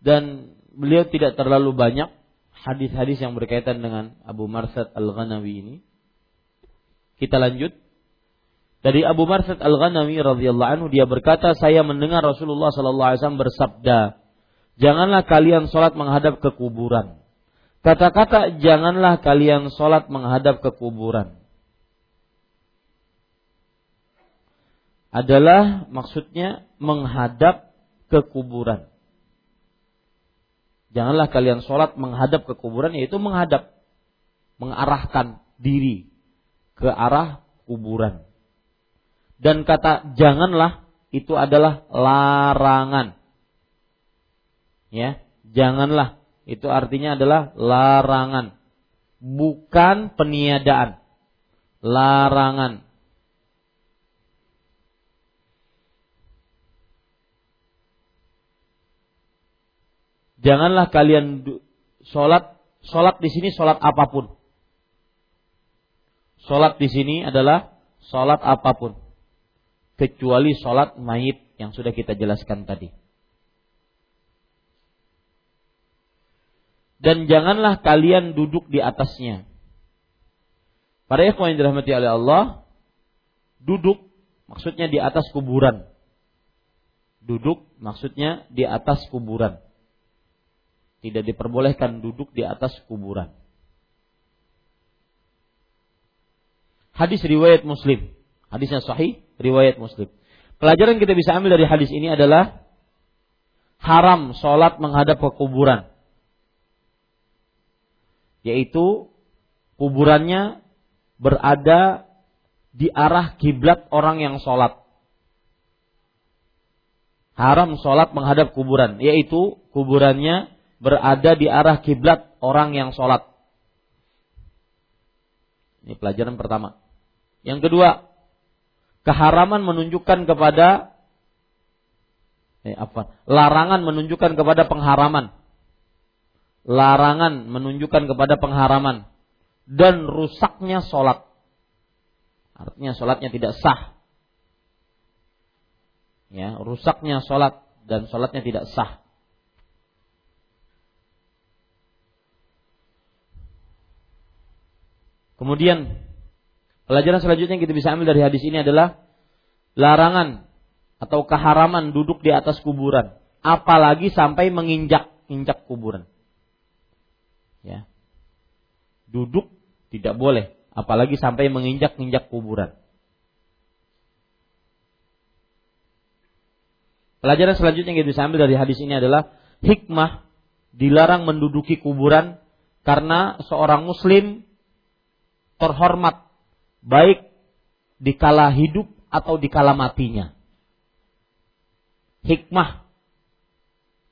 Dan beliau tidak terlalu banyak hadis-hadis yang berkaitan dengan Abu Marsad Al-Ghanawi ini. Kita lanjut. Dari Abu Marsad Al-Ghanawi radhiyallahu anhu dia berkata, saya mendengar Rasulullah sallallahu alaihi wasallam bersabda, "Janganlah kalian salat menghadap ke kuburan." Kata-kata janganlah kalian salat menghadap ke kuburan adalah maksudnya menghadap ke kuburan. Janganlah kalian sholat menghadap ke kuburan, yaitu menghadap, mengarahkan diri ke arah kuburan. Dan kata janganlah itu adalah larangan. Ya, janganlah itu artinya adalah larangan, bukan peniadaan. Larangan. Janganlah kalian sholat, sholat di sini sholat apa pun. Sholat di sini adalah sholat apa pun kecuali sholat mayit yang sudah kita jelaskan tadi. Dan janganlah kalian duduk di atasnya. Para ikhwan yang dirahmati oleh Allah, duduk maksudnya di atas kuburan. Duduk maksudnya di atas kuburan. Tidak diperbolehkan duduk di atas kuburan. Hadis riwayat Muslim. Hadisnya sahih, riwayat Muslim. Pelajaran kita bisa ambil dari hadis ini adalah haram sholat menghadap ke kuburan. Yaitu kuburannya berada di arah kiblat orang yang sholat. Haram sholat menghadap kuburan, yaitu kuburannya berada di arah kiblat orang yang sholat. Ini pelajaran pertama. Yang kedua, keharaman menunjukkan kepada eh, apa? Larangan menunjukkan kepada pengharaman. Larangan menunjukkan kepada pengharaman dan rusaknya sholat. Artinya sholatnya tidak sah. Ya, rusaknya sholat dan sholatnya tidak sah. Kemudian Pelajaran selanjutnya yang kita bisa ambil dari hadis ini adalah larangan atau keharaman duduk di atas kuburan, apalagi sampai menginjak-injak kuburan. Ya. Duduk tidak boleh, apalagi sampai menginjak-injak kuburan. Pelajaran selanjutnya yang kita bisa ambil dari hadis ini adalah hikmah dilarang menduduki kuburan karena seorang muslim terhormat baik di kala hidup atau di kala matinya. Hikmah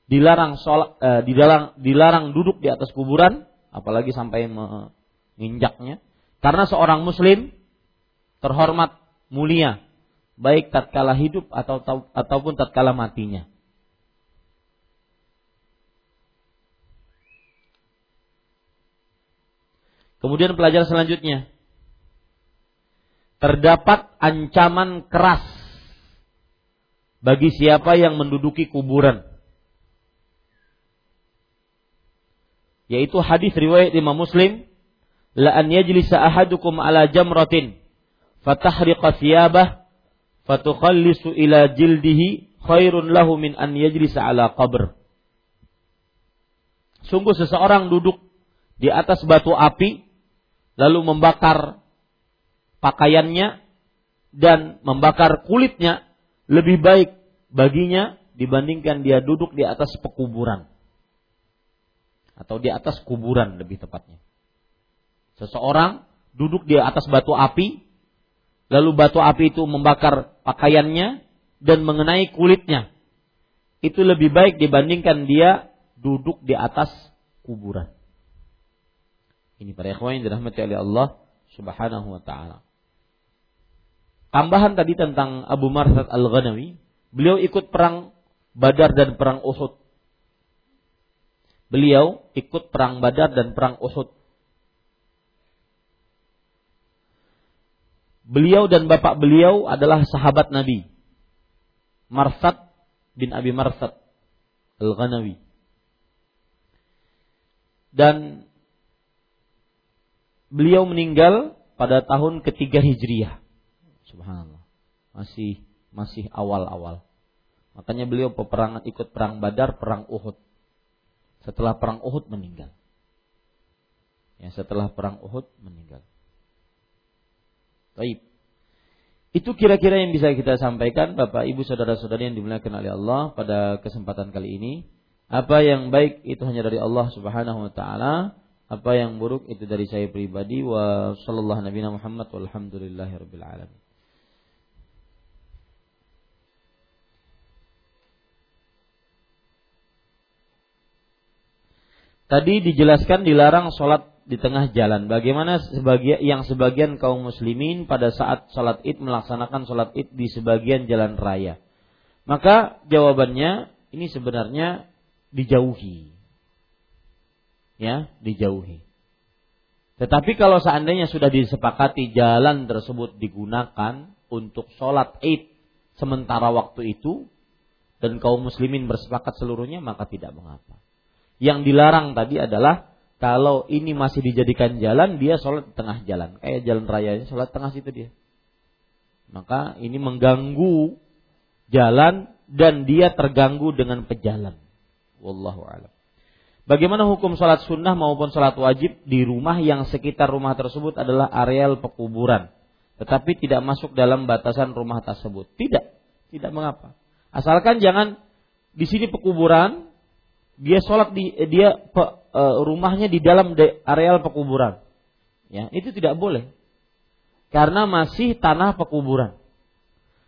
dilarang sholat, eh, dilarang dilarang duduk di atas kuburan, apalagi sampai menginjaknya, karena seorang muslim terhormat, mulia, baik tatkala hidup atau ataupun tatkala matinya. Kemudian pelajaran selanjutnya. Terdapat ancaman keras bagi siapa yang menduduki kuburan. Yaitu hadis riwayat Imam Muslim, la an yajlisa ahadukum ala jamratin fatahriqa thiyabah fatukhallisu ila jildihi khairun lahu min an yajlisa ala qabr. Sungguh seseorang duduk di atas batu api lalu membakar pakaiannya dan membakar kulitnya lebih baik baginya dibandingkan dia duduk di atas pekuburan atau di atas kuburan lebih tepatnya. Seseorang duduk di atas batu api lalu batu api itu membakar pakaiannya dan mengenai kulitnya. Itu lebih baik dibandingkan dia duduk di atas kuburan. Ini para ikhwan yang dirahmati oleh Allah Subhanahu wa taala. Tambahan tadi tentang Abu Marsad Al-Ghanawi, beliau ikut perang Badar dan perang Uhud. Beliau ikut perang Badar dan perang Uhud. Beliau dan bapak beliau adalah sahabat Nabi. Marsad bin Abi Marsad Al-Ghanawi. Dan beliau meninggal pada tahun ketiga Hijriah. Subhanallah. Masih masih awal-awal. Makanya beliau peperangan ikut perang Badar, perang Uhud. Setelah perang Uhud meninggal. Ya, setelah perang Uhud meninggal. Baik. Itu kira-kira yang bisa kita sampaikan Bapak Ibu saudara-saudari yang dimuliakan oleh Allah pada kesempatan kali ini. Apa yang baik itu hanya dari Allah Subhanahu wa taala, apa yang buruk itu dari saya pribadi wa sallallahu nabi Muhammad walhamdulillahirabbil alamin. Tadi dijelaskan dilarang sholat di tengah jalan. Bagaimana sebagian yang sebagian kaum muslimin pada saat sholat id melaksanakan sholat id di sebagian jalan raya. Maka jawabannya ini sebenarnya dijauhi. Ya, dijauhi. Tetapi kalau seandainya sudah disepakati jalan tersebut digunakan untuk sholat id sementara waktu itu dan kaum muslimin bersepakat seluruhnya maka tidak mengapa. Yang dilarang tadi adalah kalau ini masih dijadikan jalan, dia sholat di tengah jalan. Kayak jalan raya ini sholat tengah situ dia. Maka ini mengganggu jalan dan dia terganggu dengan pejalan. Wallahu a'lam. Bagaimana hukum sholat sunnah maupun sholat wajib di rumah yang sekitar rumah tersebut adalah areal pekuburan, tetapi tidak masuk dalam batasan rumah tersebut? Tidak, tidak mengapa. Asalkan jangan di sini pekuburan, dia sholat di dia pe, e, rumahnya di dalam de, areal pekuburan. Ya, itu tidak boleh. Karena masih tanah pekuburan.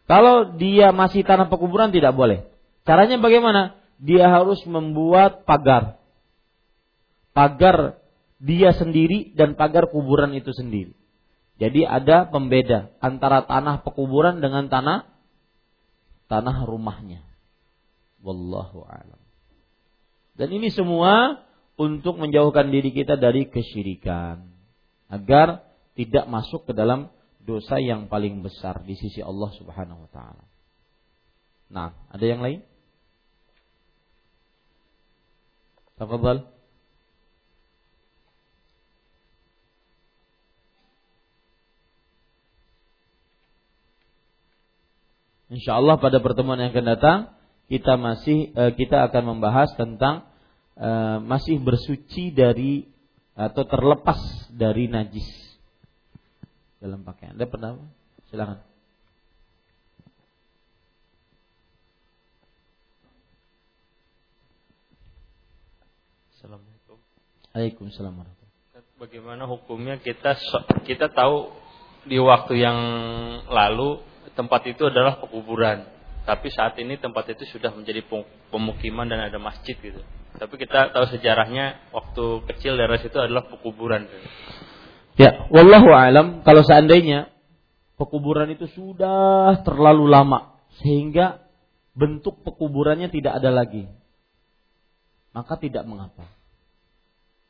Kalau dia masih tanah pekuburan tidak boleh. Caranya bagaimana? Dia harus membuat pagar. Pagar dia sendiri dan pagar kuburan itu sendiri. Jadi ada pembeda antara tanah pekuburan dengan tanah tanah rumahnya. Wallahu a'lam. Dan ini semua untuk menjauhkan diri kita dari kesyirikan agar tidak masuk ke dalam dosa yang paling besar di sisi Allah Subhanahu wa taala. Nah, ada yang lain? Tafadhal. Insya Allah pada pertemuan yang akan datang kita masih uh, kita akan membahas tentang uh, masih bersuci dari atau terlepas dari najis dalam pakaian. Ada pendapat? Silakan. Assalamualaikum. Waalaikumsalam Bagaimana hukumnya kita kita tahu di waktu yang lalu tempat itu adalah pekuburan tapi saat ini tempat itu sudah menjadi pemukiman dan ada masjid gitu. Tapi kita tahu sejarahnya waktu kecil daerah situ adalah pekuburan. Ya, wallahu alam kalau seandainya pekuburan itu sudah terlalu lama sehingga bentuk pekuburannya tidak ada lagi. Maka tidak mengapa.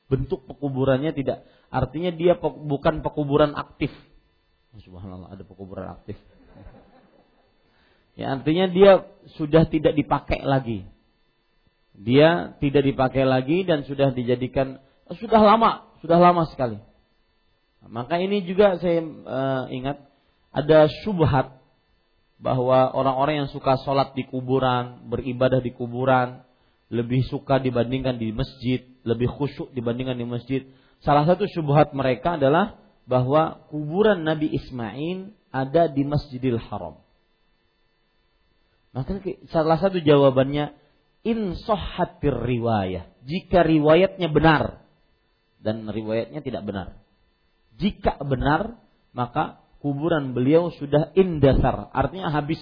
Bentuk pekuburannya tidak artinya dia bukan pekuburan aktif. Subhanallah ada pekuburan aktif. Ya artinya dia sudah tidak dipakai lagi. Dia tidak dipakai lagi dan sudah dijadikan sudah lama, sudah lama sekali. Maka ini juga saya uh, ingat ada syubhat bahwa orang-orang yang suka sholat di kuburan, beribadah di kuburan, lebih suka dibandingkan di masjid, lebih khusyuk dibandingkan di masjid. Salah satu syubhat mereka adalah bahwa kuburan Nabi Ismail ada di Masjidil Haram. Maka salah satu jawabannya in sohatir riwayah. Jika riwayatnya benar dan riwayatnya tidak benar. Jika benar, maka kuburan beliau sudah indasar, artinya habis.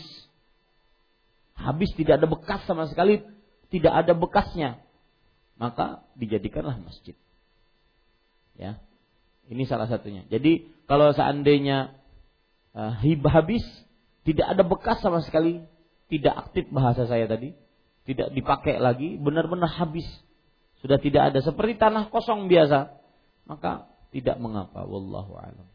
Habis tidak ada bekas sama sekali, tidak ada bekasnya. Maka dijadikanlah masjid. Ya. Ini salah satunya. Jadi kalau seandainya uh, habis, tidak ada bekas sama sekali, tidak aktif bahasa saya tadi, tidak dipakai lagi, benar-benar habis. Sudah tidak ada seperti tanah kosong biasa, maka tidak mengapa wallahu alam.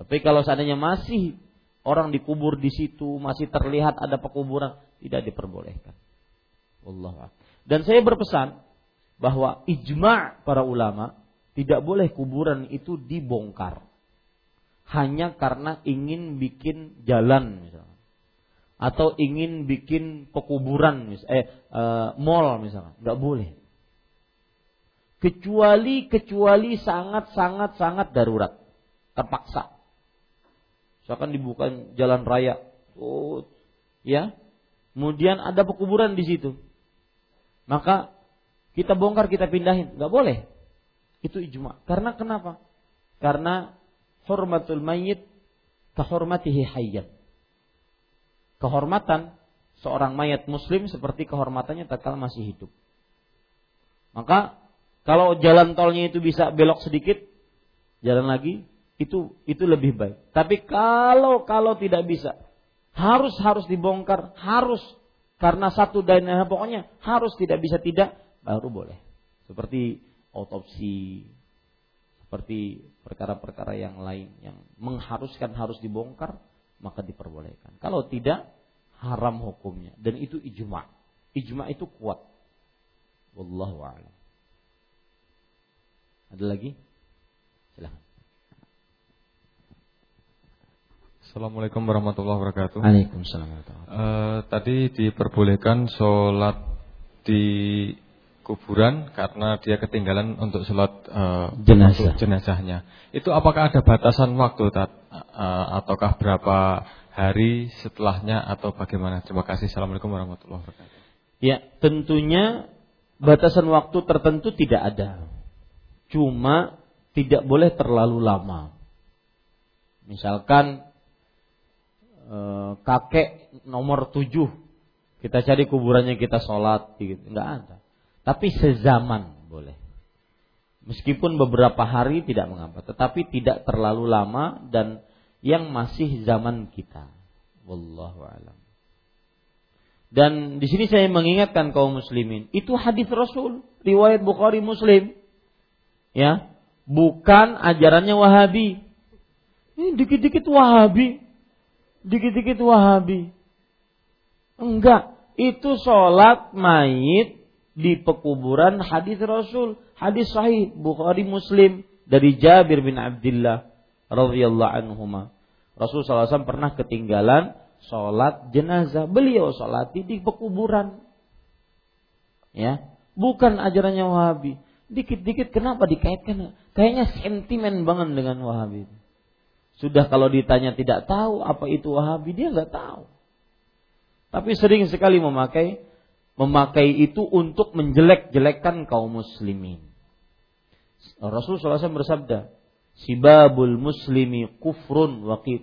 Tapi kalau seandainya masih orang dikubur di situ, masih terlihat ada pekuburan, tidak diperbolehkan. Wallahu alam. Dan saya berpesan bahwa ijma' para ulama tidak boleh kuburan itu dibongkar. Hanya karena ingin bikin jalan misalnya. Atau ingin bikin pekuburan mis eh uh, mall misalnya. Nggak boleh. Kecuali kecuali sangat sangat sangat darurat. Terpaksa. Misalkan dibuka jalan raya. Oh ya. Kemudian ada pekuburan di situ. Maka kita bongkar kita pindahin. Nggak boleh itu ijma karena kenapa karena hormatul mayyit kahormatihi hayyan kehormatan seorang mayat muslim seperti kehormatannya tatkala masih hidup. Maka kalau jalan tolnya itu bisa belok sedikit, jalan lagi, itu itu lebih baik. Tapi kalau kalau tidak bisa, harus harus dibongkar, harus karena satu dan pokoknya harus tidak bisa tidak baru boleh. Seperti otopsi, seperti perkara-perkara yang lain yang mengharuskan harus dibongkar, maka diperbolehkan. Kalau tidak, haram hukumnya. Dan itu ijma. Ijma itu kuat. Wallahu a'lam. Ada lagi? Silahkan. Assalamualaikum warahmatullahi wabarakatuh. Waalaikumsalam uh, Tadi diperbolehkan sholat di kuburan karena dia ketinggalan untuk sholat uh, jenazah. jenazahnya. Itu apakah ada batasan waktu tat, uh, ataukah berapa hari setelahnya atau bagaimana? Terima kasih. Assalamualaikum warahmatullahi wabarakatuh. Ya, tentunya batasan waktu tertentu tidak ada. Cuma tidak boleh terlalu lama. Misalkan uh, kakek nomor tujuh kita cari kuburannya kita sholat gitu nggak ada tapi sezaman boleh. Meskipun beberapa hari tidak mengapa, tetapi tidak terlalu lama dan yang masih zaman kita. Wallahu alam. Dan di sini saya mengingatkan kaum muslimin, itu hadis Rasul, riwayat Bukhari Muslim. Ya, bukan ajarannya Wahabi. Ini dikit-dikit Wahabi. Dikit-dikit Wahabi. Enggak, itu sholat mayit di pekuburan hadis Rasul, hadis sahih Bukhari Muslim dari Jabir bin Abdullah radhiyallahu anhuma. Rasul SAW pernah ketinggalan sholat jenazah. Beliau sholat di pekuburan. Ya, bukan ajarannya Wahabi. Dikit-dikit kenapa dikaitkan? Kayaknya sentimen banget dengan Wahabi. Sudah kalau ditanya tidak tahu apa itu Wahabi, dia nggak tahu. Tapi sering sekali memakai memakai itu untuk menjelek-jelekkan kaum muslimin. Rasulullah SAW bersabda, "Sibabul muslimi kufrun wa eh,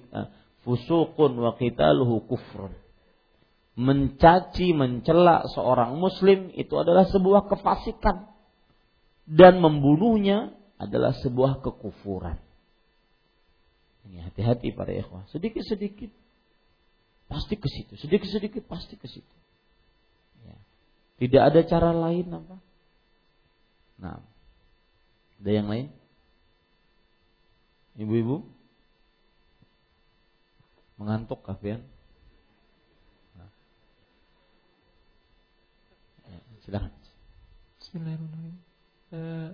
fusukun wa qitaluhu kufrun." Mencaci, mencela seorang muslim itu adalah sebuah kefasikan dan membunuhnya adalah sebuah kekufuran. Ini hati-hati para ikhwah. Sedikit-sedikit pasti ke situ. Sedikit-sedikit pasti ke situ. Tidak ada cara lain apa? Nah, ada yang lain? Ibu-ibu? Mengantuk kalian? Nah. Ya, silakan. Bismillahirrahmanirrahim. Uh,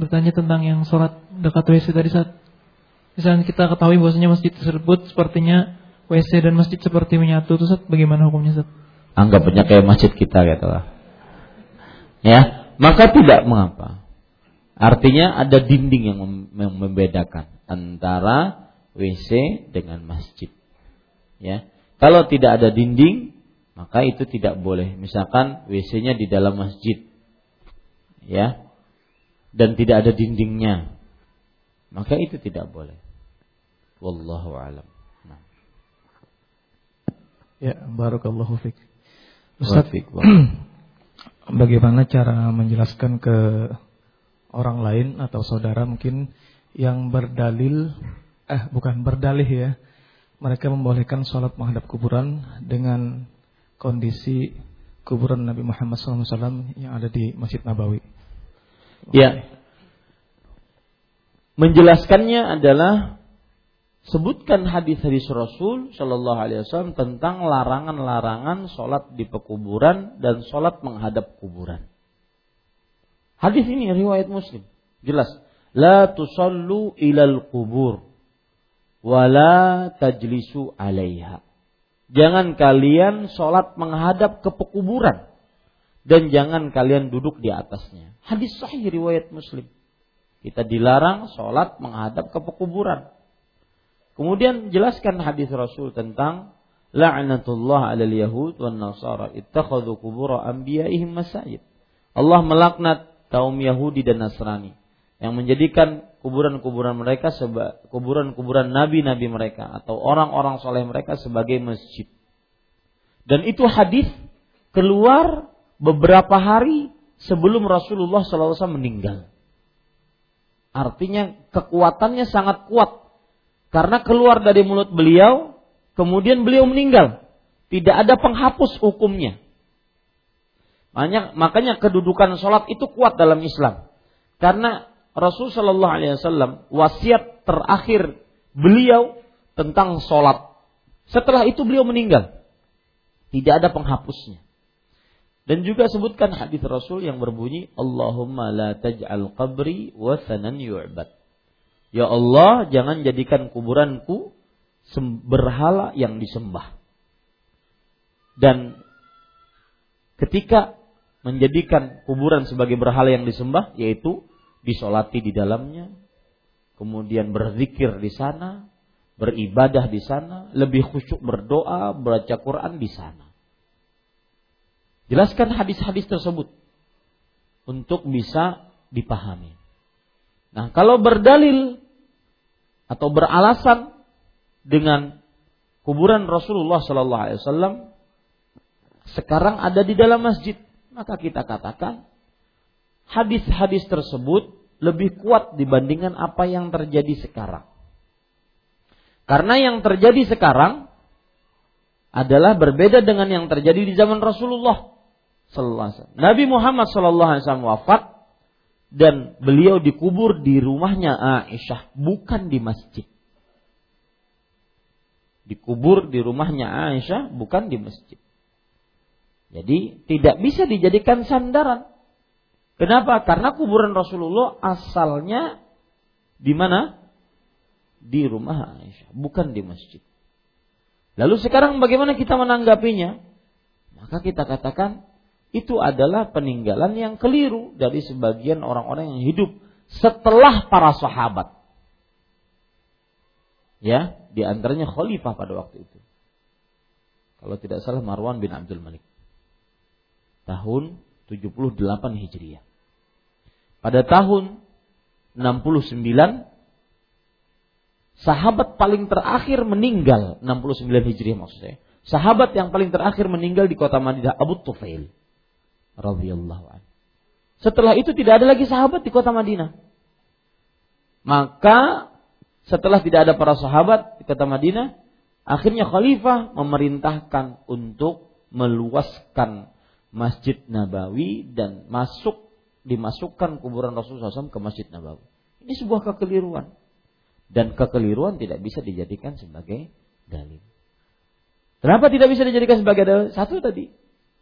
bertanya tentang yang sholat dekat WC tadi saat misalnya kita ketahui bahwasanya masjid tersebut sepertinya WC dan masjid seperti menyatu itu bagaimana hukumnya Ustaz? Anggapnya kayak masjid kita gitu lah. Ya, maka tidak mengapa. Artinya ada dinding yang membedakan antara WC dengan masjid. Ya. Kalau tidak ada dinding, maka itu tidak boleh. Misalkan WC-nya di dalam masjid. Ya. Dan tidak ada dindingnya. Maka itu tidak boleh. Wallahu alam. Nah. Ya, barakallahu fiik. Ustaz, bagaimana cara menjelaskan ke orang lain atau saudara mungkin yang berdalil eh bukan berdalih ya mereka membolehkan sholat menghadap kuburan dengan kondisi kuburan Nabi Muhammad SAW yang ada di Masjid Nabawi. Ya. Menjelaskannya adalah sebutkan hadis-hadis Rasul Shallallahu Alaihi Wasallam tentang larangan-larangan sholat di pekuburan dan sholat menghadap kuburan. Hadis ini riwayat Muslim. Jelas. La tusallu ilal kubur. Wala tajlisu alaiha. Jangan kalian sholat menghadap ke pekuburan. Dan jangan kalian duduk di atasnya. Hadis sahih riwayat Muslim. Kita dilarang sholat menghadap ke pekuburan. Kemudian jelaskan hadis Rasul tentang la'natullah 'alal yahud wan nasara ittakhadhu qubur anbiya'ihim masajid. Allah melaknat kaum Yahudi dan Nasrani yang menjadikan kuburan-kuburan mereka kuburan-kuburan nabi-nabi mereka atau orang-orang soleh mereka sebagai masjid. Dan itu hadis keluar beberapa hari sebelum Rasulullah SAW meninggal. Artinya kekuatannya sangat kuat karena keluar dari mulut beliau, kemudian beliau meninggal. Tidak ada penghapus hukumnya. Makanya, makanya kedudukan sholat itu kuat dalam Islam. Karena Rasul Shallallahu Alaihi Wasallam wasiat terakhir beliau tentang sholat. Setelah itu beliau meninggal. Tidak ada penghapusnya. Dan juga sebutkan hadis Rasul yang berbunyi Allahumma la taj'al qabri wasanan yu'bad. Ya Allah, jangan jadikan kuburanku berhala yang disembah. Dan ketika menjadikan kuburan sebagai berhala yang disembah yaitu disolati di dalamnya, kemudian berzikir di sana, beribadah di sana, lebih khusyuk berdoa, baca Quran di sana. Jelaskan hadis-hadis tersebut untuk bisa dipahami. Nah, kalau berdalil atau beralasan dengan kuburan Rasulullah Sallallahu Alaihi Wasallam sekarang ada di dalam masjid, maka kita katakan hadis-hadis tersebut lebih kuat dibandingkan apa yang terjadi sekarang. Karena yang terjadi sekarang adalah berbeda dengan yang terjadi di zaman Rasulullah sallallahu Nabi Muhammad sallallahu alaihi wasallam wafat dan beliau dikubur di rumahnya Aisyah, bukan di masjid. Dikubur di rumahnya Aisyah, bukan di masjid. Jadi tidak bisa dijadikan sandaran. Kenapa? Karena kuburan Rasulullah asalnya di mana? Di rumah Aisyah, bukan di masjid. Lalu sekarang bagaimana kita menanggapinya? Maka kita katakan itu adalah peninggalan yang keliru dari sebagian orang-orang yang hidup setelah para sahabat. Ya, di antaranya khalifah pada waktu itu. Kalau tidak salah Marwan bin Abdul Malik tahun 78 Hijriah. Pada tahun 69 sahabat paling terakhir meninggal 69 Hijriah maksud saya. Sahabat yang paling terakhir meninggal di kota Madinah Abu Tufail radhiyallahu anhu. Setelah itu tidak ada lagi sahabat di kota Madinah. Maka setelah tidak ada para sahabat di kota Madinah, akhirnya khalifah memerintahkan untuk meluaskan Masjid Nabawi dan masuk dimasukkan kuburan Rasulullah SAW ke Masjid Nabawi. Ini sebuah kekeliruan. Dan kekeliruan tidak bisa dijadikan sebagai dalil. Kenapa tidak bisa dijadikan sebagai dalil? Satu tadi,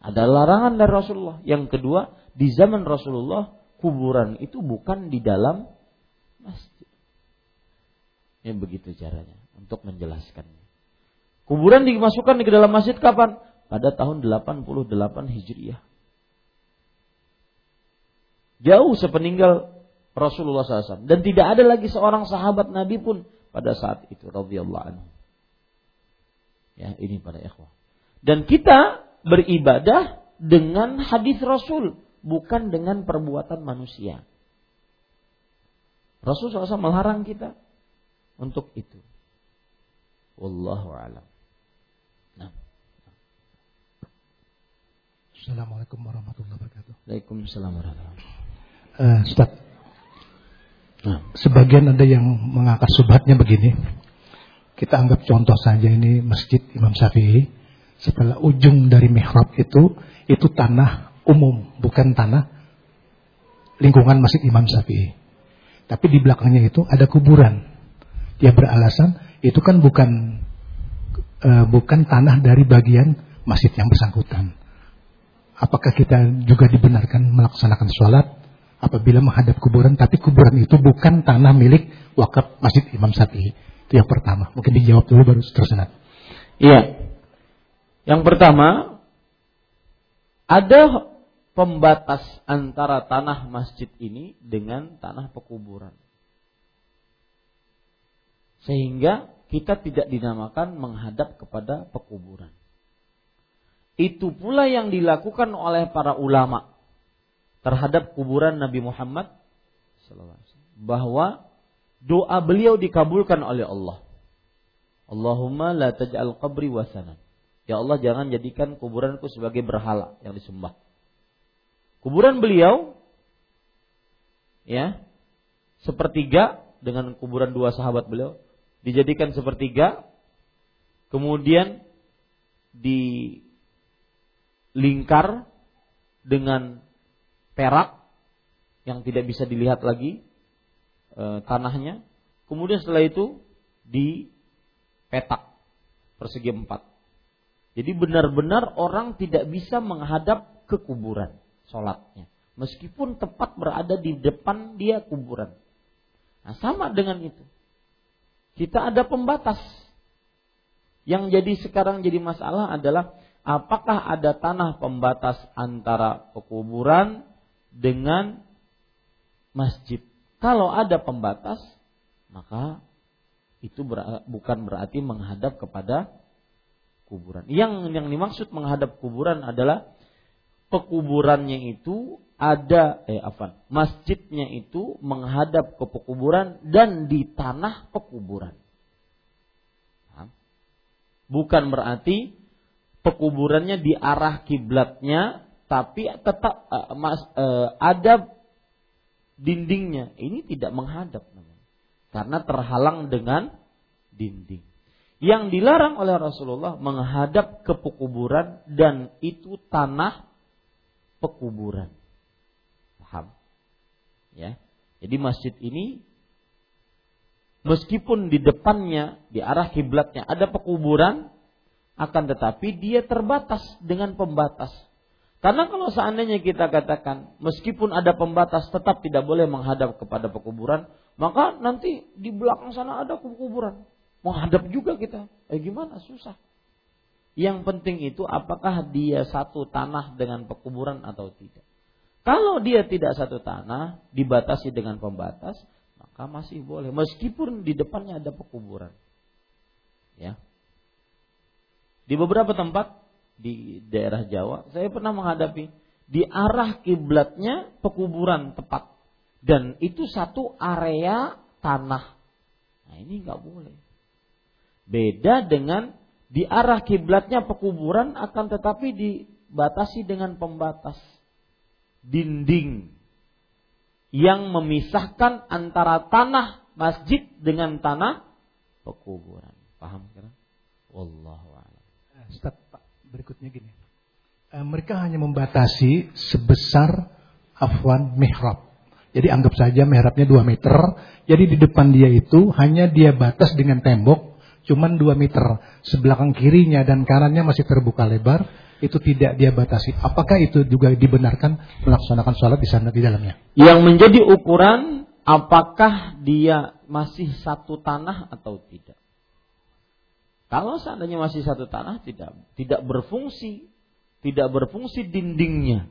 ada larangan dari Rasulullah. Yang kedua, di zaman Rasulullah kuburan itu bukan di dalam masjid. Ya begitu caranya untuk menjelaskannya. Kuburan dimasukkan ke dalam masjid kapan? Pada tahun 88 Hijriah. Jauh sepeninggal Rasulullah SAW. Dan tidak ada lagi seorang sahabat Nabi pun pada saat itu. radhiyallahu anhu. Ya, ini pada ikhwah. Dan kita beribadah dengan hadis Rasul, bukan dengan perbuatan manusia. Rasul SAW melarang kita untuk itu. Wallahu a'lam. Nah. Assalamualaikum warahmatullahi wabarakatuh. Waalaikumsalam warahmatullahi wabarakatuh. Uh, Ustaz, nah. sebagian ada yang mengangkat subhatnya begini. Kita anggap contoh saja ini masjid Imam Syafi'i. Setelah ujung dari mihrab itu, itu tanah umum, bukan tanah lingkungan masjid Imam Syafi'i. Tapi di belakangnya itu ada kuburan. Dia beralasan itu kan bukan e, bukan tanah dari bagian masjid yang bersangkutan. Apakah kita juga dibenarkan melaksanakan sholat apabila menghadap kuburan, tapi kuburan itu bukan tanah milik wakaf masjid Imam Syafi'i. Itu yang pertama. Mungkin dijawab dulu baru tersenat. Iya. Yang pertama, ada pembatas antara tanah masjid ini dengan tanah pekuburan. Sehingga kita tidak dinamakan menghadap kepada pekuburan. Itu pula yang dilakukan oleh para ulama terhadap kuburan Nabi Muhammad bahwa doa beliau dikabulkan oleh Allah. Allahumma la taj'al qabri wasanan. Ya Allah jangan jadikan kuburanku sebagai berhala yang disembah. Kuburan beliau ya sepertiga dengan kuburan dua sahabat beliau dijadikan sepertiga kemudian dilingkar dengan perak yang tidak bisa dilihat lagi e, tanahnya. Kemudian setelah itu dipetak persegi empat. Jadi benar-benar orang tidak bisa menghadap ke kuburan sholatnya. Meskipun tepat berada di depan dia kuburan. Nah sama dengan itu. Kita ada pembatas. Yang jadi sekarang jadi masalah adalah apakah ada tanah pembatas antara pekuburan dengan masjid. Kalau ada pembatas, maka itu bukan berarti menghadap kepada kuburan. Yang yang dimaksud menghadap kuburan adalah pekuburannya itu ada eh apa? Masjidnya itu menghadap ke pekuburan dan di tanah pekuburan. Bukan berarti pekuburannya di arah kiblatnya tapi tetap uh, mas, uh, ada dindingnya ini tidak menghadap. Karena terhalang dengan dinding. Yang dilarang oleh Rasulullah menghadap ke pekuburan dan itu tanah pekuburan. Paham? Ya. Jadi masjid ini meskipun di depannya di arah kiblatnya ada pekuburan akan tetapi dia terbatas dengan pembatas karena kalau seandainya kita katakan meskipun ada pembatas tetap tidak boleh menghadap kepada pekuburan, maka nanti di belakang sana ada kuburan. Menghadap juga kita. Eh gimana? Susah. Yang penting itu apakah dia satu tanah dengan pekuburan atau tidak. Kalau dia tidak satu tanah, dibatasi dengan pembatas, maka masih boleh. Meskipun di depannya ada pekuburan. Ya. Di beberapa tempat di daerah Jawa, saya pernah menghadapi di arah kiblatnya pekuburan tepat dan itu satu area tanah. Nah ini nggak boleh. Beda dengan di arah kiblatnya pekuburan akan tetapi dibatasi dengan pembatas dinding yang memisahkan antara tanah masjid dengan tanah pekuburan. Paham kan? Wallahu a'lam. Ustaz, Pak, berikutnya gini. E, mereka hanya membatasi sebesar afwan mihrab. Jadi anggap saja mihrabnya 2 meter. Jadi di depan dia itu hanya dia batas dengan tembok cuman 2 meter. Sebelakang kirinya dan kanannya masih terbuka lebar. Itu tidak dia batasi. Apakah itu juga dibenarkan melaksanakan sholat di sana di dalamnya? Yang menjadi ukuran apakah dia masih satu tanah atau tidak. Kalau seandainya masih satu tanah tidak tidak berfungsi, tidak berfungsi dindingnya.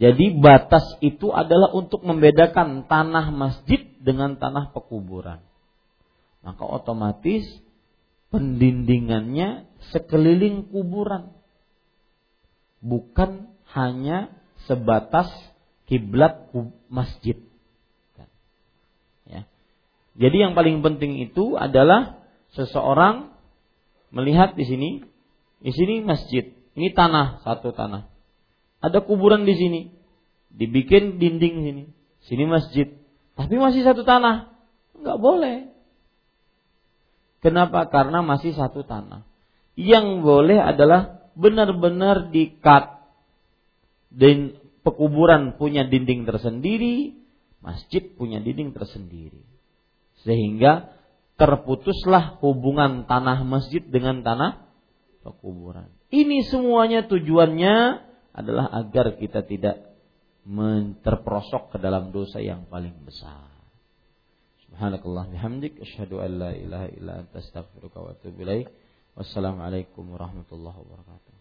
Jadi batas itu adalah untuk membedakan tanah masjid dengan tanah pekuburan. Maka otomatis pendindingannya sekeliling kuburan. Bukan hanya sebatas kiblat masjid. Ya. Jadi yang paling penting itu adalah seseorang melihat di sini, di sini masjid, ini tanah satu tanah. Ada kuburan di sini, dibikin dinding sini, sini masjid, tapi masih satu tanah, nggak boleh. Kenapa? Karena masih satu tanah. Yang boleh adalah benar-benar dikat dan pekuburan punya dinding tersendiri, masjid punya dinding tersendiri. Sehingga terputuslah hubungan tanah masjid dengan tanah pekuburan. Ini semuanya tujuannya adalah agar kita tidak terperosok ke dalam dosa yang paling besar. Subhanakallah bihamdik asyhadu an la ilaha illa anta astaghfiruka wa atubu ilaik. Wassalamualaikum warahmatullahi wabarakatuh.